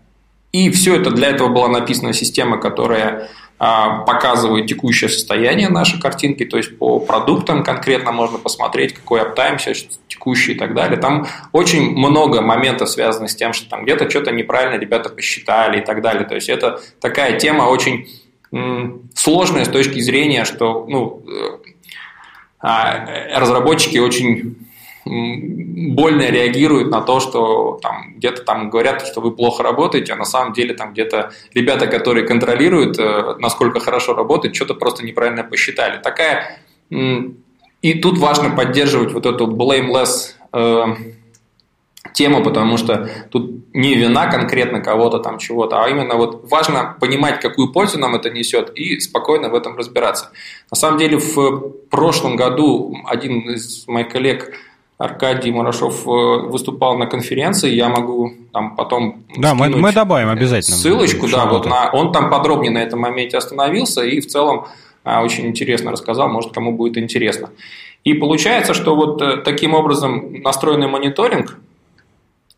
и все это для этого была написана система, которая а, показывает текущее состояние нашей картинки, то есть по продуктам конкретно можно посмотреть, какой аптайм сейчас текущий и так далее. Там очень много моментов связано с тем, что там где-то что-то неправильно ребята посчитали и так далее. То есть это такая тема очень сложная с точки зрения, что ну, э, а, разработчики очень больно реагируют на то, что там где-то там говорят, что вы плохо работаете, а на самом деле там где-то ребята, которые контролируют, э, насколько хорошо работает, что-то просто неправильно посчитали. Такая и тут важно поддерживать вот эту blameless э, тему, потому что тут не вина конкретно кого-то там чего-то, а именно вот важно понимать, какую пользу нам это несет и спокойно в этом разбираться. На самом деле в прошлом году один из моих коллег Аркадий Мурашов э, выступал на конференции, я могу там потом да, мы, мы добавим обязательно ссылочку, да, вот на, он там подробнее на этом моменте остановился и в целом а, очень интересно рассказал, может кому будет интересно. И получается, что вот э, таким образом настроенный мониторинг,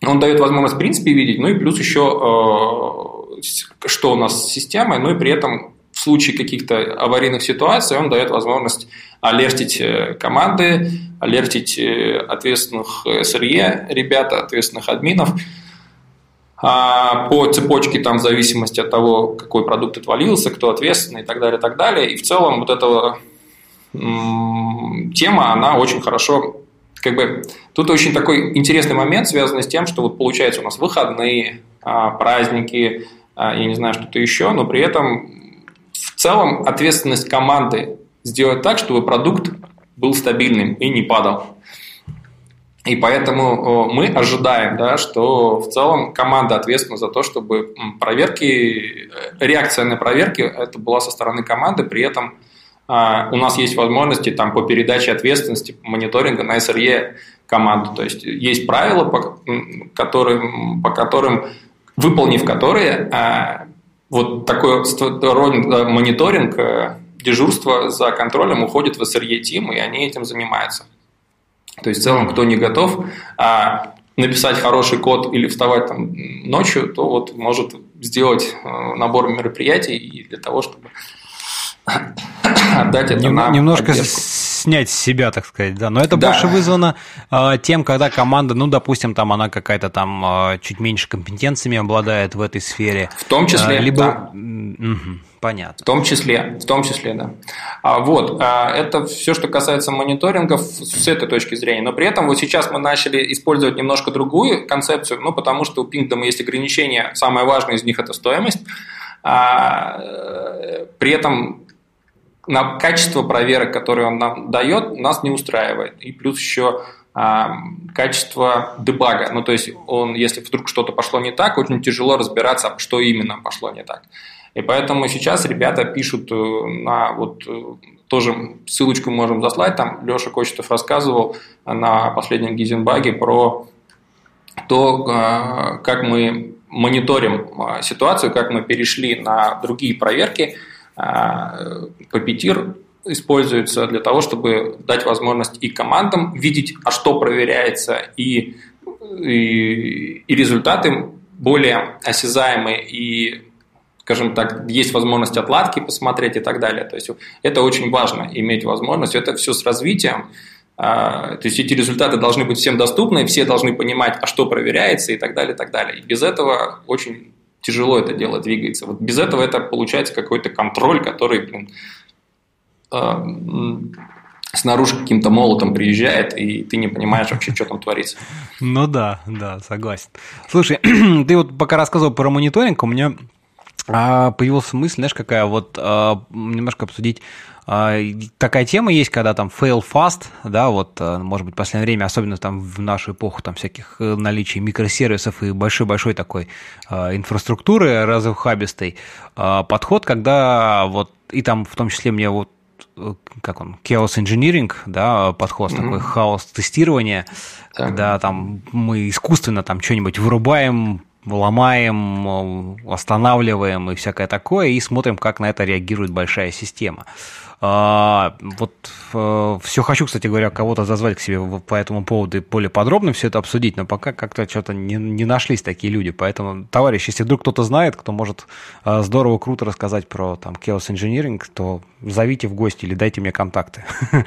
он дает возможность в принципе видеть, ну и плюс еще э, что у нас с системой, ну и при этом в случае каких-то аварийных ситуаций он дает возможность алертить команды, алертить э, ответственных СРЕ ребята, ответственных админов, а по цепочке там в зависимости от того, какой продукт отвалился, кто ответственный и так далее, и так далее. И в целом вот эта тема, она очень хорошо как бы тут очень такой интересный момент, связанный с тем, что вот получается у нас выходные, а, праздники, а, я не знаю, что-то еще, но при этом в целом ответственность команды сделать так, чтобы продукт был стабильным и не падал. И поэтому мы ожидаем, да, что в целом команда ответственна за то, чтобы проверки, э, реакция на проверки это была со стороны команды, при этом а, у нас есть возможности там, по передаче ответственности, мониторинга на SRE команду. То есть есть правила, по которым, по которым выполнив которые, а, вот такой роль мониторинг э, дежурство за контролем уходит в SRE Team, и они этим занимаются. То есть в целом, кто не готов а, написать хороший код или вставать там ночью, то вот может сделать э, набор мероприятий для того, чтобы отдать это Нем, на Немножко поддержку. снять с себя, так сказать, да. Но это да. больше вызвано э, тем, когда команда, ну, допустим, там она какая-то там э, чуть меньше компетенциями обладает в этой сфере. В том числе, э, либо... да. Угу. Понятно. В том числе, в том числе, да. А, вот, а, это все, что касается мониторингов с этой точки зрения. Но при этом вот сейчас мы начали использовать немножко другую концепцию, ну, потому что у Pingdom есть ограничения, самое важное из них – это стоимость. А, при этом на качество проверок, которые он нам дает, нас не устраивает. И плюс еще а, качество дебага. Ну, то есть, он, если вдруг что-то пошло не так, очень тяжело разбираться, что именно пошло не так. И поэтому сейчас ребята пишут э, на вот э, тоже ссылочку можем заслать, там Леша Кочетов рассказывал на последнем Гизенбаге про то, э, как мы мониторим ситуацию, как мы перешли на другие проверки, Puppeteer используется для того, чтобы дать возможность и командам видеть, а что проверяется, и, и, и результаты более осязаемые и скажем так, есть возможность отладки посмотреть и так далее. То есть это очень важно, иметь возможность. Это все с развитием. А, то есть эти результаты должны быть всем доступны, все должны понимать, а что проверяется и так далее, и так далее. И без этого очень тяжело это дело двигается. Вот без этого это получается какой-то контроль, который блин, а, снаружи каким-то молотом приезжает, и ты не понимаешь вообще, что там творится. Ну да, да, согласен. Слушай, (clears throat) ты вот пока рассказывал про мониторинг, у меня а, появилась мысль, знаешь, какая вот а, немножко обсудить такая тема есть, когда там fail fast, да, вот, может быть, в последнее время, особенно там в нашу эпоху там всяких э, наличий микросервисов и большой-большой такой инфраструктуры разухабистой, подход, когда вот, и там в том числе мне вот э, как он, chaos engineering, да, подход, mm-hmm. такой хаос тестирования, так. когда там мы искусственно там что-нибудь вырубаем, ломаем, останавливаем и всякое такое, и смотрим, как на это реагирует большая система. А, вот э, все хочу, кстати говоря, кого-то зазвать к себе по этому поводу и более подробно все это обсудить, но пока как-то что-то не, не нашлись такие люди. Поэтому, товарищ, если вдруг кто-то знает, кто может э, здорово, круто рассказать про там Chaos Engineering, то зовите в гости или дайте мне контакты. (laughs)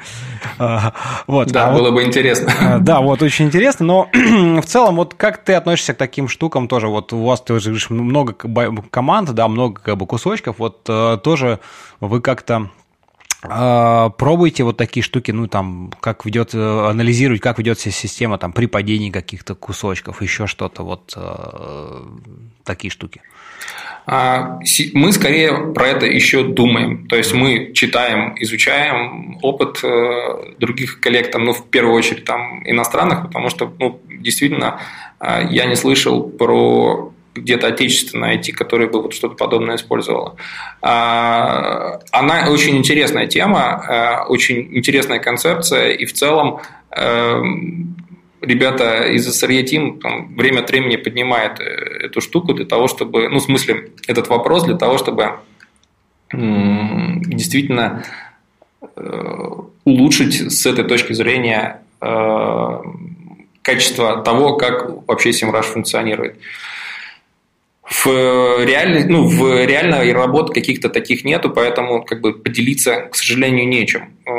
А, вот. Да, а было бы интересно. Э, (laughs) да, вот очень интересно, но (clears throat) в целом, вот как ты относишься к таким штукам тоже? Вот у вас, ты уже говоришь, много команд, да, много как бы кусочков, вот тоже вы как-то а, пробуйте вот такие штуки, ну там, как ведет, э, анализировать, как ведет себя система там при падении каких-то кусочков, еще что-то, вот э, такие штуки. А, мы скорее про это еще думаем. То есть мы читаем, изучаем опыт э, других коллег, там, ну, в первую очередь там, иностранных, потому что ну, действительно я не слышал про где-то отечественно найти, которая бы вот что-то подобное использовала. А, она очень интересная тема, э, очень интересная концепция, и в целом э, ребята из SRE Team там, время от времени поднимают э, эту штуку для того, чтобы, ну, в смысле, этот вопрос для того, чтобы действительно улучшить с этой точки зрения качество того, как вообще SEMrush функционирует в реальной, ну, в реальной работе каких-то таких нету, поэтому как бы поделиться, к сожалению, нечем. Э,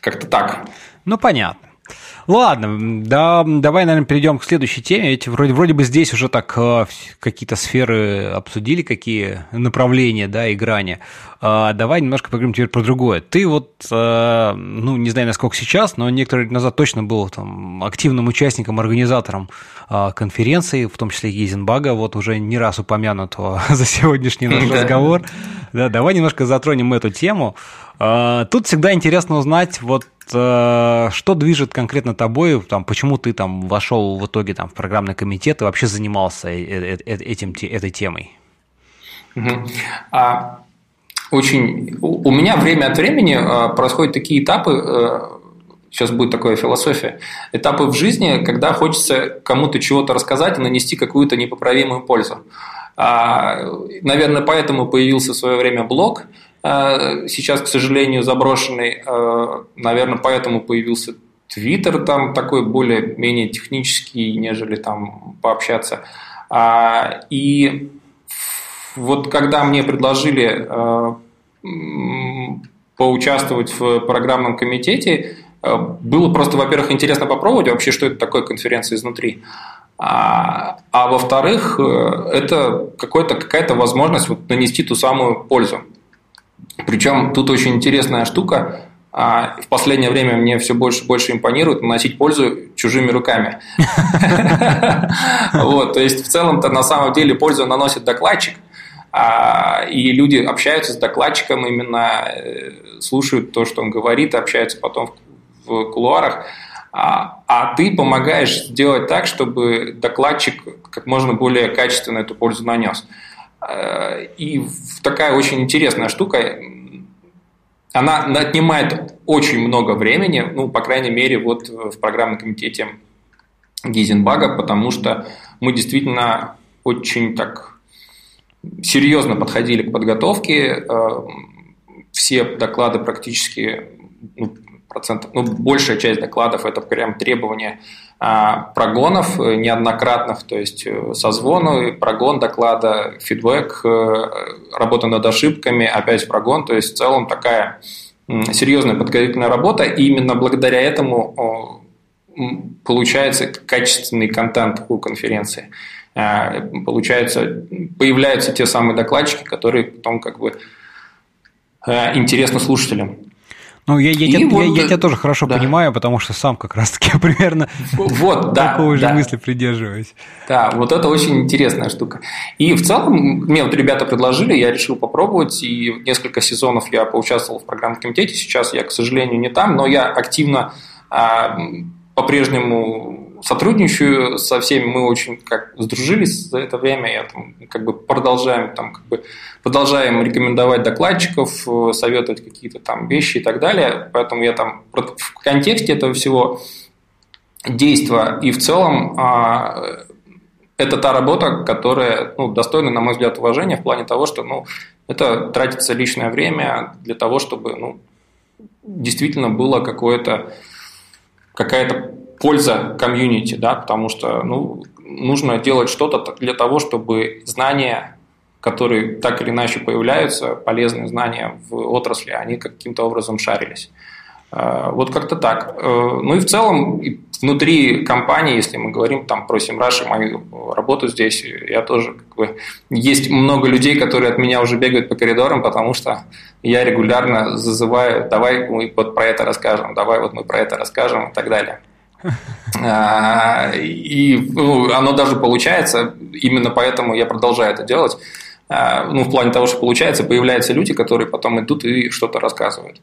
как-то так. Ну, понятно. Ладно, да, давай, наверное, перейдем к следующей теме. Ведь вроде, вроде бы здесь уже так э, какие-то сферы обсудили, какие направления, да, и грани. А, давай немножко поговорим теперь про другое. Ты вот, э, ну, не знаю, насколько сейчас, но некоторое время назад точно был там активным участником, организатором а, конференции, в том числе Гейзенбага, вот уже не раз упомянутого (laughs) за сегодняшний наш разговор. Да, давай немножко затронем эту тему. А, тут всегда интересно узнать, вот э, что движет конкретно тобой, там, почему ты там вошел в итоге там, в программный комитет и вообще занимался э, э, этим, этой темой? А, очень... У меня время от времени происходят такие этапы, сейчас будет такая философия, этапы в жизни, когда хочется кому-то чего-то рассказать и нанести какую-то непоправимую пользу. А, наверное, поэтому появился в свое время блог – сейчас, к сожалению, заброшенный. Э, наверное, поэтому появился Твиттер там такой более-менее технический, нежели там пообщаться. А, и вот когда мне предложили э, поучаствовать в программном комитете, было просто, во-первых, интересно попробовать вообще, что это такое конференция изнутри. А, а во-вторых, это какая-то возможность вот нанести ту самую пользу. Причем тут очень интересная штука. А, в последнее время мне все больше и больше импонирует наносить пользу чужими руками. (laughs) Вот, то есть в целом-то на самом деле пользу наносит докладчик, а, и люди общаются с докладчиком, именно э, слушают то, что он говорит, общаются потом в кулуарах, а, а ты помогаешь сделать так, чтобы докладчик как можно более качественно эту пользу нанес. Э, и такая очень интересная штука, она отнимает очень много времени, ну, по крайней мере, вот в программном комитете Гейзенбага, потому что мы действительно очень так серьезно подходили к подготовке. Все доклады практически, ну, процентов, ну, большая часть докладов это прям требования прогонов неоднократных, то есть созвону, прогон доклада, фидбэк, работа над ошибками, опять прогон, то есть в целом такая серьезная подготовительная работа, и именно благодаря этому получается качественный контент у конференции. А, получается, появляются те самые докладчики, которые потом как бы а, интересны слушателям. Ну, я, я, я, вот, я, я тебя тоже хорошо да. понимаю, потому что сам как раз-таки (laughs) примерно вот, да, такого же да. мысли придерживаюсь. Да, вот это очень интересная штука. И в целом, мне вот ребята предложили, я решил попробовать, и несколько сезонов я поучаствовал в программном комитете, сейчас я, к сожалению, не там, но я активно а, по-прежнему сотрудничаю со всеми, мы очень как сдружились за это время, я там как бы продолжаем там как бы продолжаем рекомендовать докладчиков, советовать какие-то там вещи и так далее, поэтому я там в контексте этого всего действа и в целом а, это та работа, которая ну, достойна, на мой взгляд, уважения в плане того, что ну, это тратится личное время для того, чтобы ну, действительно было какое-то какая-то польза комьюнити, да, потому что ну, нужно делать что-то для того, чтобы знания, которые так или иначе появляются, полезные знания в отрасли, они каким-то образом шарились. Э, вот как-то так. Э, ну и в целом внутри компании, если мы говорим там про Simrush и мою работу здесь, я тоже как бы есть много людей, которые от меня уже бегают по коридорам, потому что я регулярно зазываю, давай мы вот про это расскажем, давай вот мы про это расскажем и так далее. А, и ну, оно даже получается, именно поэтому я продолжаю это делать. А, ну, в плане того, что получается, появляются люди, которые потом идут и что-то рассказывают.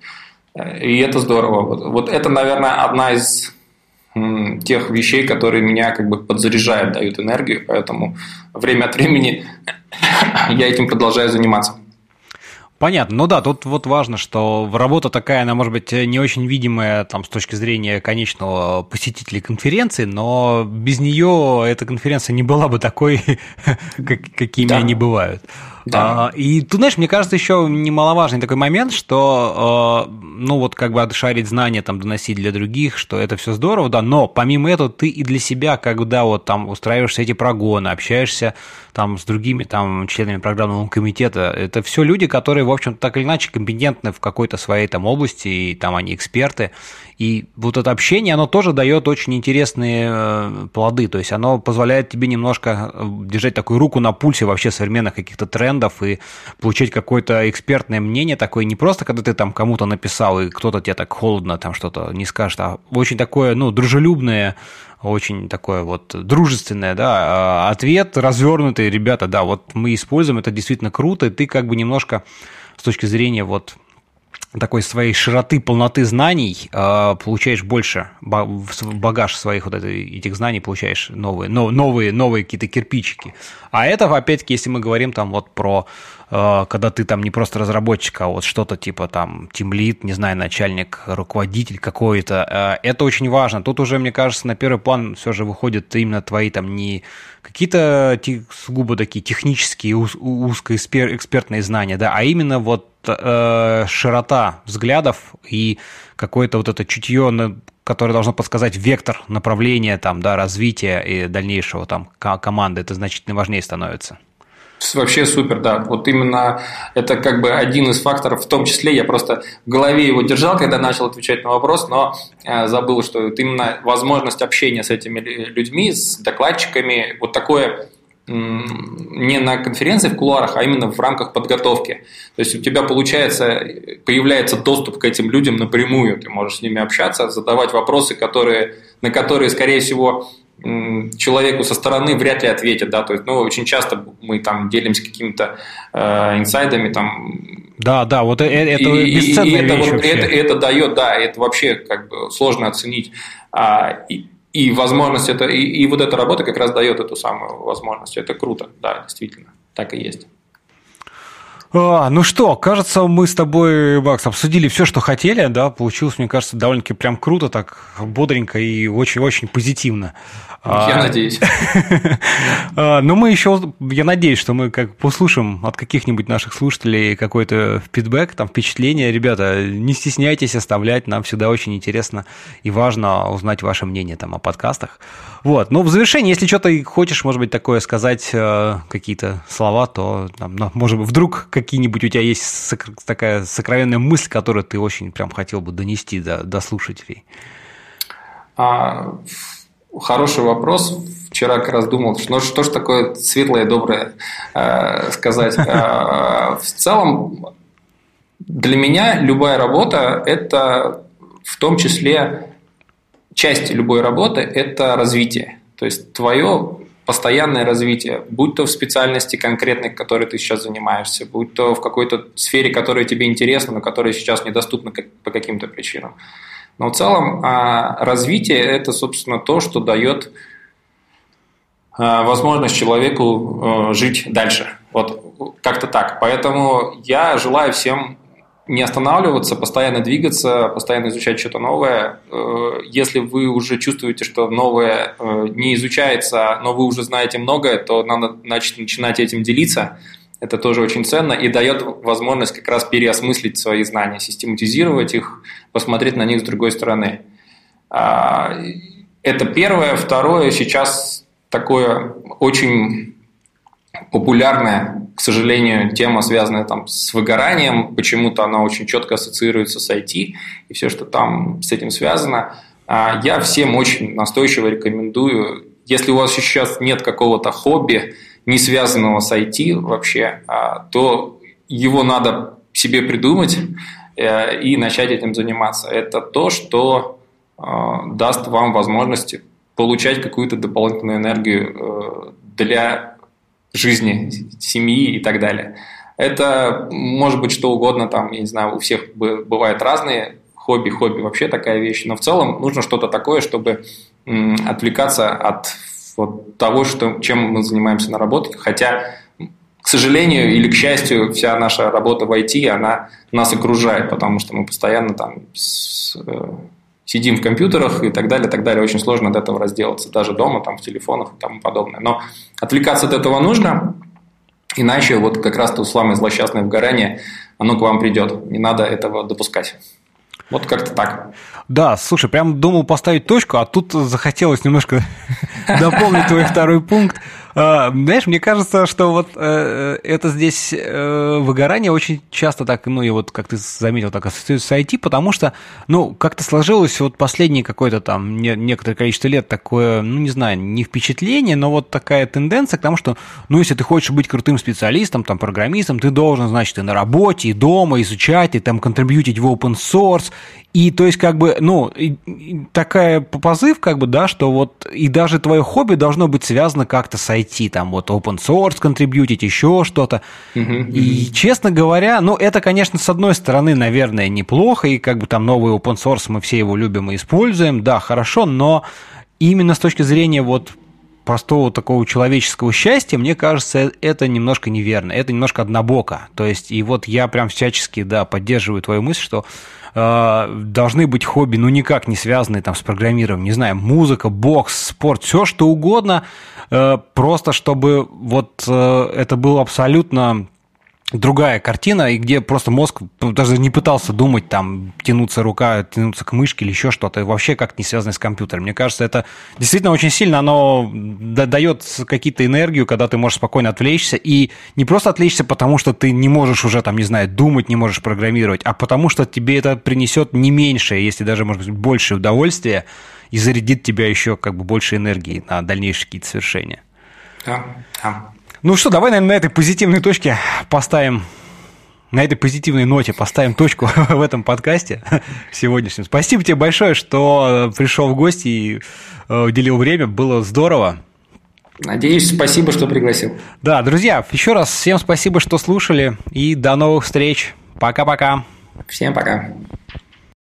И это здорово. Вот, вот это, наверное, одна из тех вещей, которые меня как бы подзаряжают, дают энергию, поэтому время от времени (laughs) я этим продолжаю заниматься. Понятно. Ну да, тут вот важно, что работа такая, она может быть не очень видимая там с точки зрения конечного посетителя конференции, но без нее эта конференция не была бы такой, (laughs) как, какими да. они бывают. Да. А, и тут, знаешь, мне кажется, еще немаловажный такой момент, что, а, ну, вот как бы шарить знания, там, доносить для других, что это все здорово, да, но помимо этого ты и для себя, когда вот там устраиваешь эти прогоны, общаешься там с другими там членами программного комитета, это все люди, которые, в общем так или иначе компетентны в какой-то своей там области, и там они эксперты, и вот это общение, оно тоже дает очень интересные э, плоды, то есть оно позволяет тебе немножко э, держать такую руку на пульсе вообще современных каких-то трендов и получать какое-то экспертное мнение такое, не просто когда ты там кому-то написал, и кто-то тебе так холодно там что-то не скажет, а очень такое, ну, дружелюбное, очень такое вот дружественное, да, а ответ развернутый, ребята, да, вот мы используем, это действительно круто, и ты как бы немножко с точки зрения вот такой своей широты, полноты знаний э, получаешь больше, багаж своих вот этих знаний получаешь новые, новые, новые какие-то кирпичики. А это, опять-таки, если мы говорим там вот про, э, когда ты там не просто разработчик, а вот что-то типа там тимлит, не знаю, начальник, руководитель какой-то, э, это очень важно. Тут уже, мне кажется, на первый план все же выходят именно твои там не какие-то сугубо такие технические, узкоэкспертные знания, да, а именно вот э, широта взглядов и какое-то вот это чутье, которое должно подсказать вектор направления там, да, развития и дальнейшего там команды, это значительно важнее становится. Вообще супер, да. Вот именно это как бы один из факторов, в том числе я просто в голове его держал, когда начал отвечать на вопрос, но э, забыл, что это именно возможность общения с этими людьми, с докладчиками, вот такое не на конференции в кулуарах, а именно в рамках подготовки. То есть у тебя получается, появляется доступ к этим людям напрямую, ты можешь с ними общаться, задавать вопросы, которые, на которые, скорее всего, человеку со стороны вряд ли ответят, да, то есть, ну, очень часто мы там делимся какими-то э, инсайдами, там. Да, да, вот э, это и, бесценная и, и это, вот, это, это дает, да, это вообще как бы сложно оценить. А, и, и возможность это, и, и вот эта работа как раз дает эту самую возможность. Это круто, да, действительно, так и есть. А, ну что, кажется, мы с тобой, Макс, обсудили все, что хотели, да, получилось, мне кажется, довольно-таки прям круто, так бодренько и очень-очень позитивно. Я а, надеюсь. (laughs) А, но мы еще, я надеюсь, что мы как послушаем от каких-нибудь наших слушателей какой-то фидбэк, там, впечатление. Ребята, не стесняйтесь оставлять, нам всегда очень интересно и важно узнать ваше мнение там о подкастах. Вот, но в завершении, если что-то хочешь, может быть, такое сказать, э, какие-то слова, то, там, ну, может быть, вдруг какие-нибудь у тебя есть такая сокровенная мысль, которую ты очень прям хотел бы донести до, до слушателей. А, Хороший вопрос. Вчера как раз думал, что, ну, что ж такое светлое и доброе э, сказать. Э, в целом, для меня любая работа – это в том числе часть любой работы – это развитие. То есть, твое постоянное развитие, будь то в специальности конкретной, которой ты сейчас занимаешься, будь то в какой-то сфере, которая тебе интересна, но которая сейчас недоступна по каким-то причинам. Но в целом а, развитие – это, собственно, то, что дает а, возможность человеку жить дальше. Вот как-то так. Поэтому я желаю всем не останавливаться, постоянно двигаться, постоянно изучать что-то новое. Э, если вы уже чувствуете, что новое э, не изучается, но вы уже знаете многое, то надо значит, начинать этим делиться – это тоже очень ценно и дает возможность как раз переосмыслить свои знания, систематизировать их, посмотреть на них с другой стороны. А, это первое. Второе, сейчас такое очень популярная, к сожалению, тема, связанная там с выгоранием. Почему-то она очень четко ассоциируется с IT и все, что там с этим связано. А, я всем очень настойчиво рекомендую, если у вас сейчас нет какого-то хобби, не связанного с IT вообще, а, то его надо себе придумать э, и начать этим заниматься. Это то, что а, даст вам возможность получать какую-то дополнительную энергию э, для жизни, семьи и так далее. Это может быть что угодно, там, я не знаю, у всех бывают разные хобби, хобби вообще такая вещь, но в целом нужно что-то такое, чтобы отвлекаться от вот того, что, чем мы занимаемся на работе. Хотя, к сожалению или к счастью, вся наша работа в IT, она нас окружает, потому что мы постоянно там с, э, сидим в компьютерах и так далее, так далее. Очень сложно от этого разделаться, даже дома, там, в телефонах и тому подобное. Но отвлекаться от этого нужно, иначе вот как раз то самое злосчастное вгорание, оно к вам придет. Не надо этого допускать. Вот как-то так. Да, слушай, прям думал поставить точку, а тут захотелось немножко (laughs) дополнить твой второй пункт. А, знаешь, мне кажется, что вот э, это здесь э, выгорание очень часто так, ну и вот, как ты заметил, так ассоциируется с IT, потому что, ну, как-то сложилось вот последние какое-то там не, некоторое количество лет такое, ну, не знаю, не впечатление, но вот такая тенденция к тому, что, ну, если ты хочешь быть крутым специалистом, там, программистом, ты должен, значит, и на работе, и дома изучать, и там контрибьютить в open source, и то есть, как бы, ну, и, и такая позыв, как бы, да, что вот и даже твое хобби должно быть связано как-то с IT, там вот open source контрибьютить, еще что-то. И, честно говоря, ну, это, конечно, с одной стороны, наверное, неплохо, и как бы там новый open source, мы все его любим и используем, да, хорошо, но именно с точки зрения вот простого такого человеческого счастья, мне кажется, это немножко неверно, это немножко однобоко. То есть, и вот я прям всячески, да, поддерживаю твою мысль, что э, должны быть хобби, ну, никак не связанные там с программированием, не знаю, музыка, бокс, спорт, все что угодно, э, просто чтобы вот э, это было абсолютно другая картина, и где просто мозг даже не пытался думать, там, тянуться рука, тянуться к мышке или еще что-то, вообще как не связано с компьютером. Мне кажется, это действительно очень сильно, оно дает какие-то энергию, когда ты можешь спокойно отвлечься, и не просто отвлечься, потому что ты не можешь уже, там, не знаю, думать, не можешь программировать, а потому что тебе это принесет не меньшее, если даже, может быть, большее удовольствие, и зарядит тебя еще как бы больше энергии на дальнейшие какие-то совершения. Да, да. Ну что, давай, наверное, на этой позитивной точке поставим на этой позитивной ноте поставим точку (laughs) в этом подкасте сегодняшнем. Спасибо тебе большое, что пришел в гости и э, уделил время. Было здорово. Надеюсь, спасибо, что пригласил. Да, друзья, еще раз всем спасибо, что слушали. И до новых встреч. Пока-пока. Всем пока.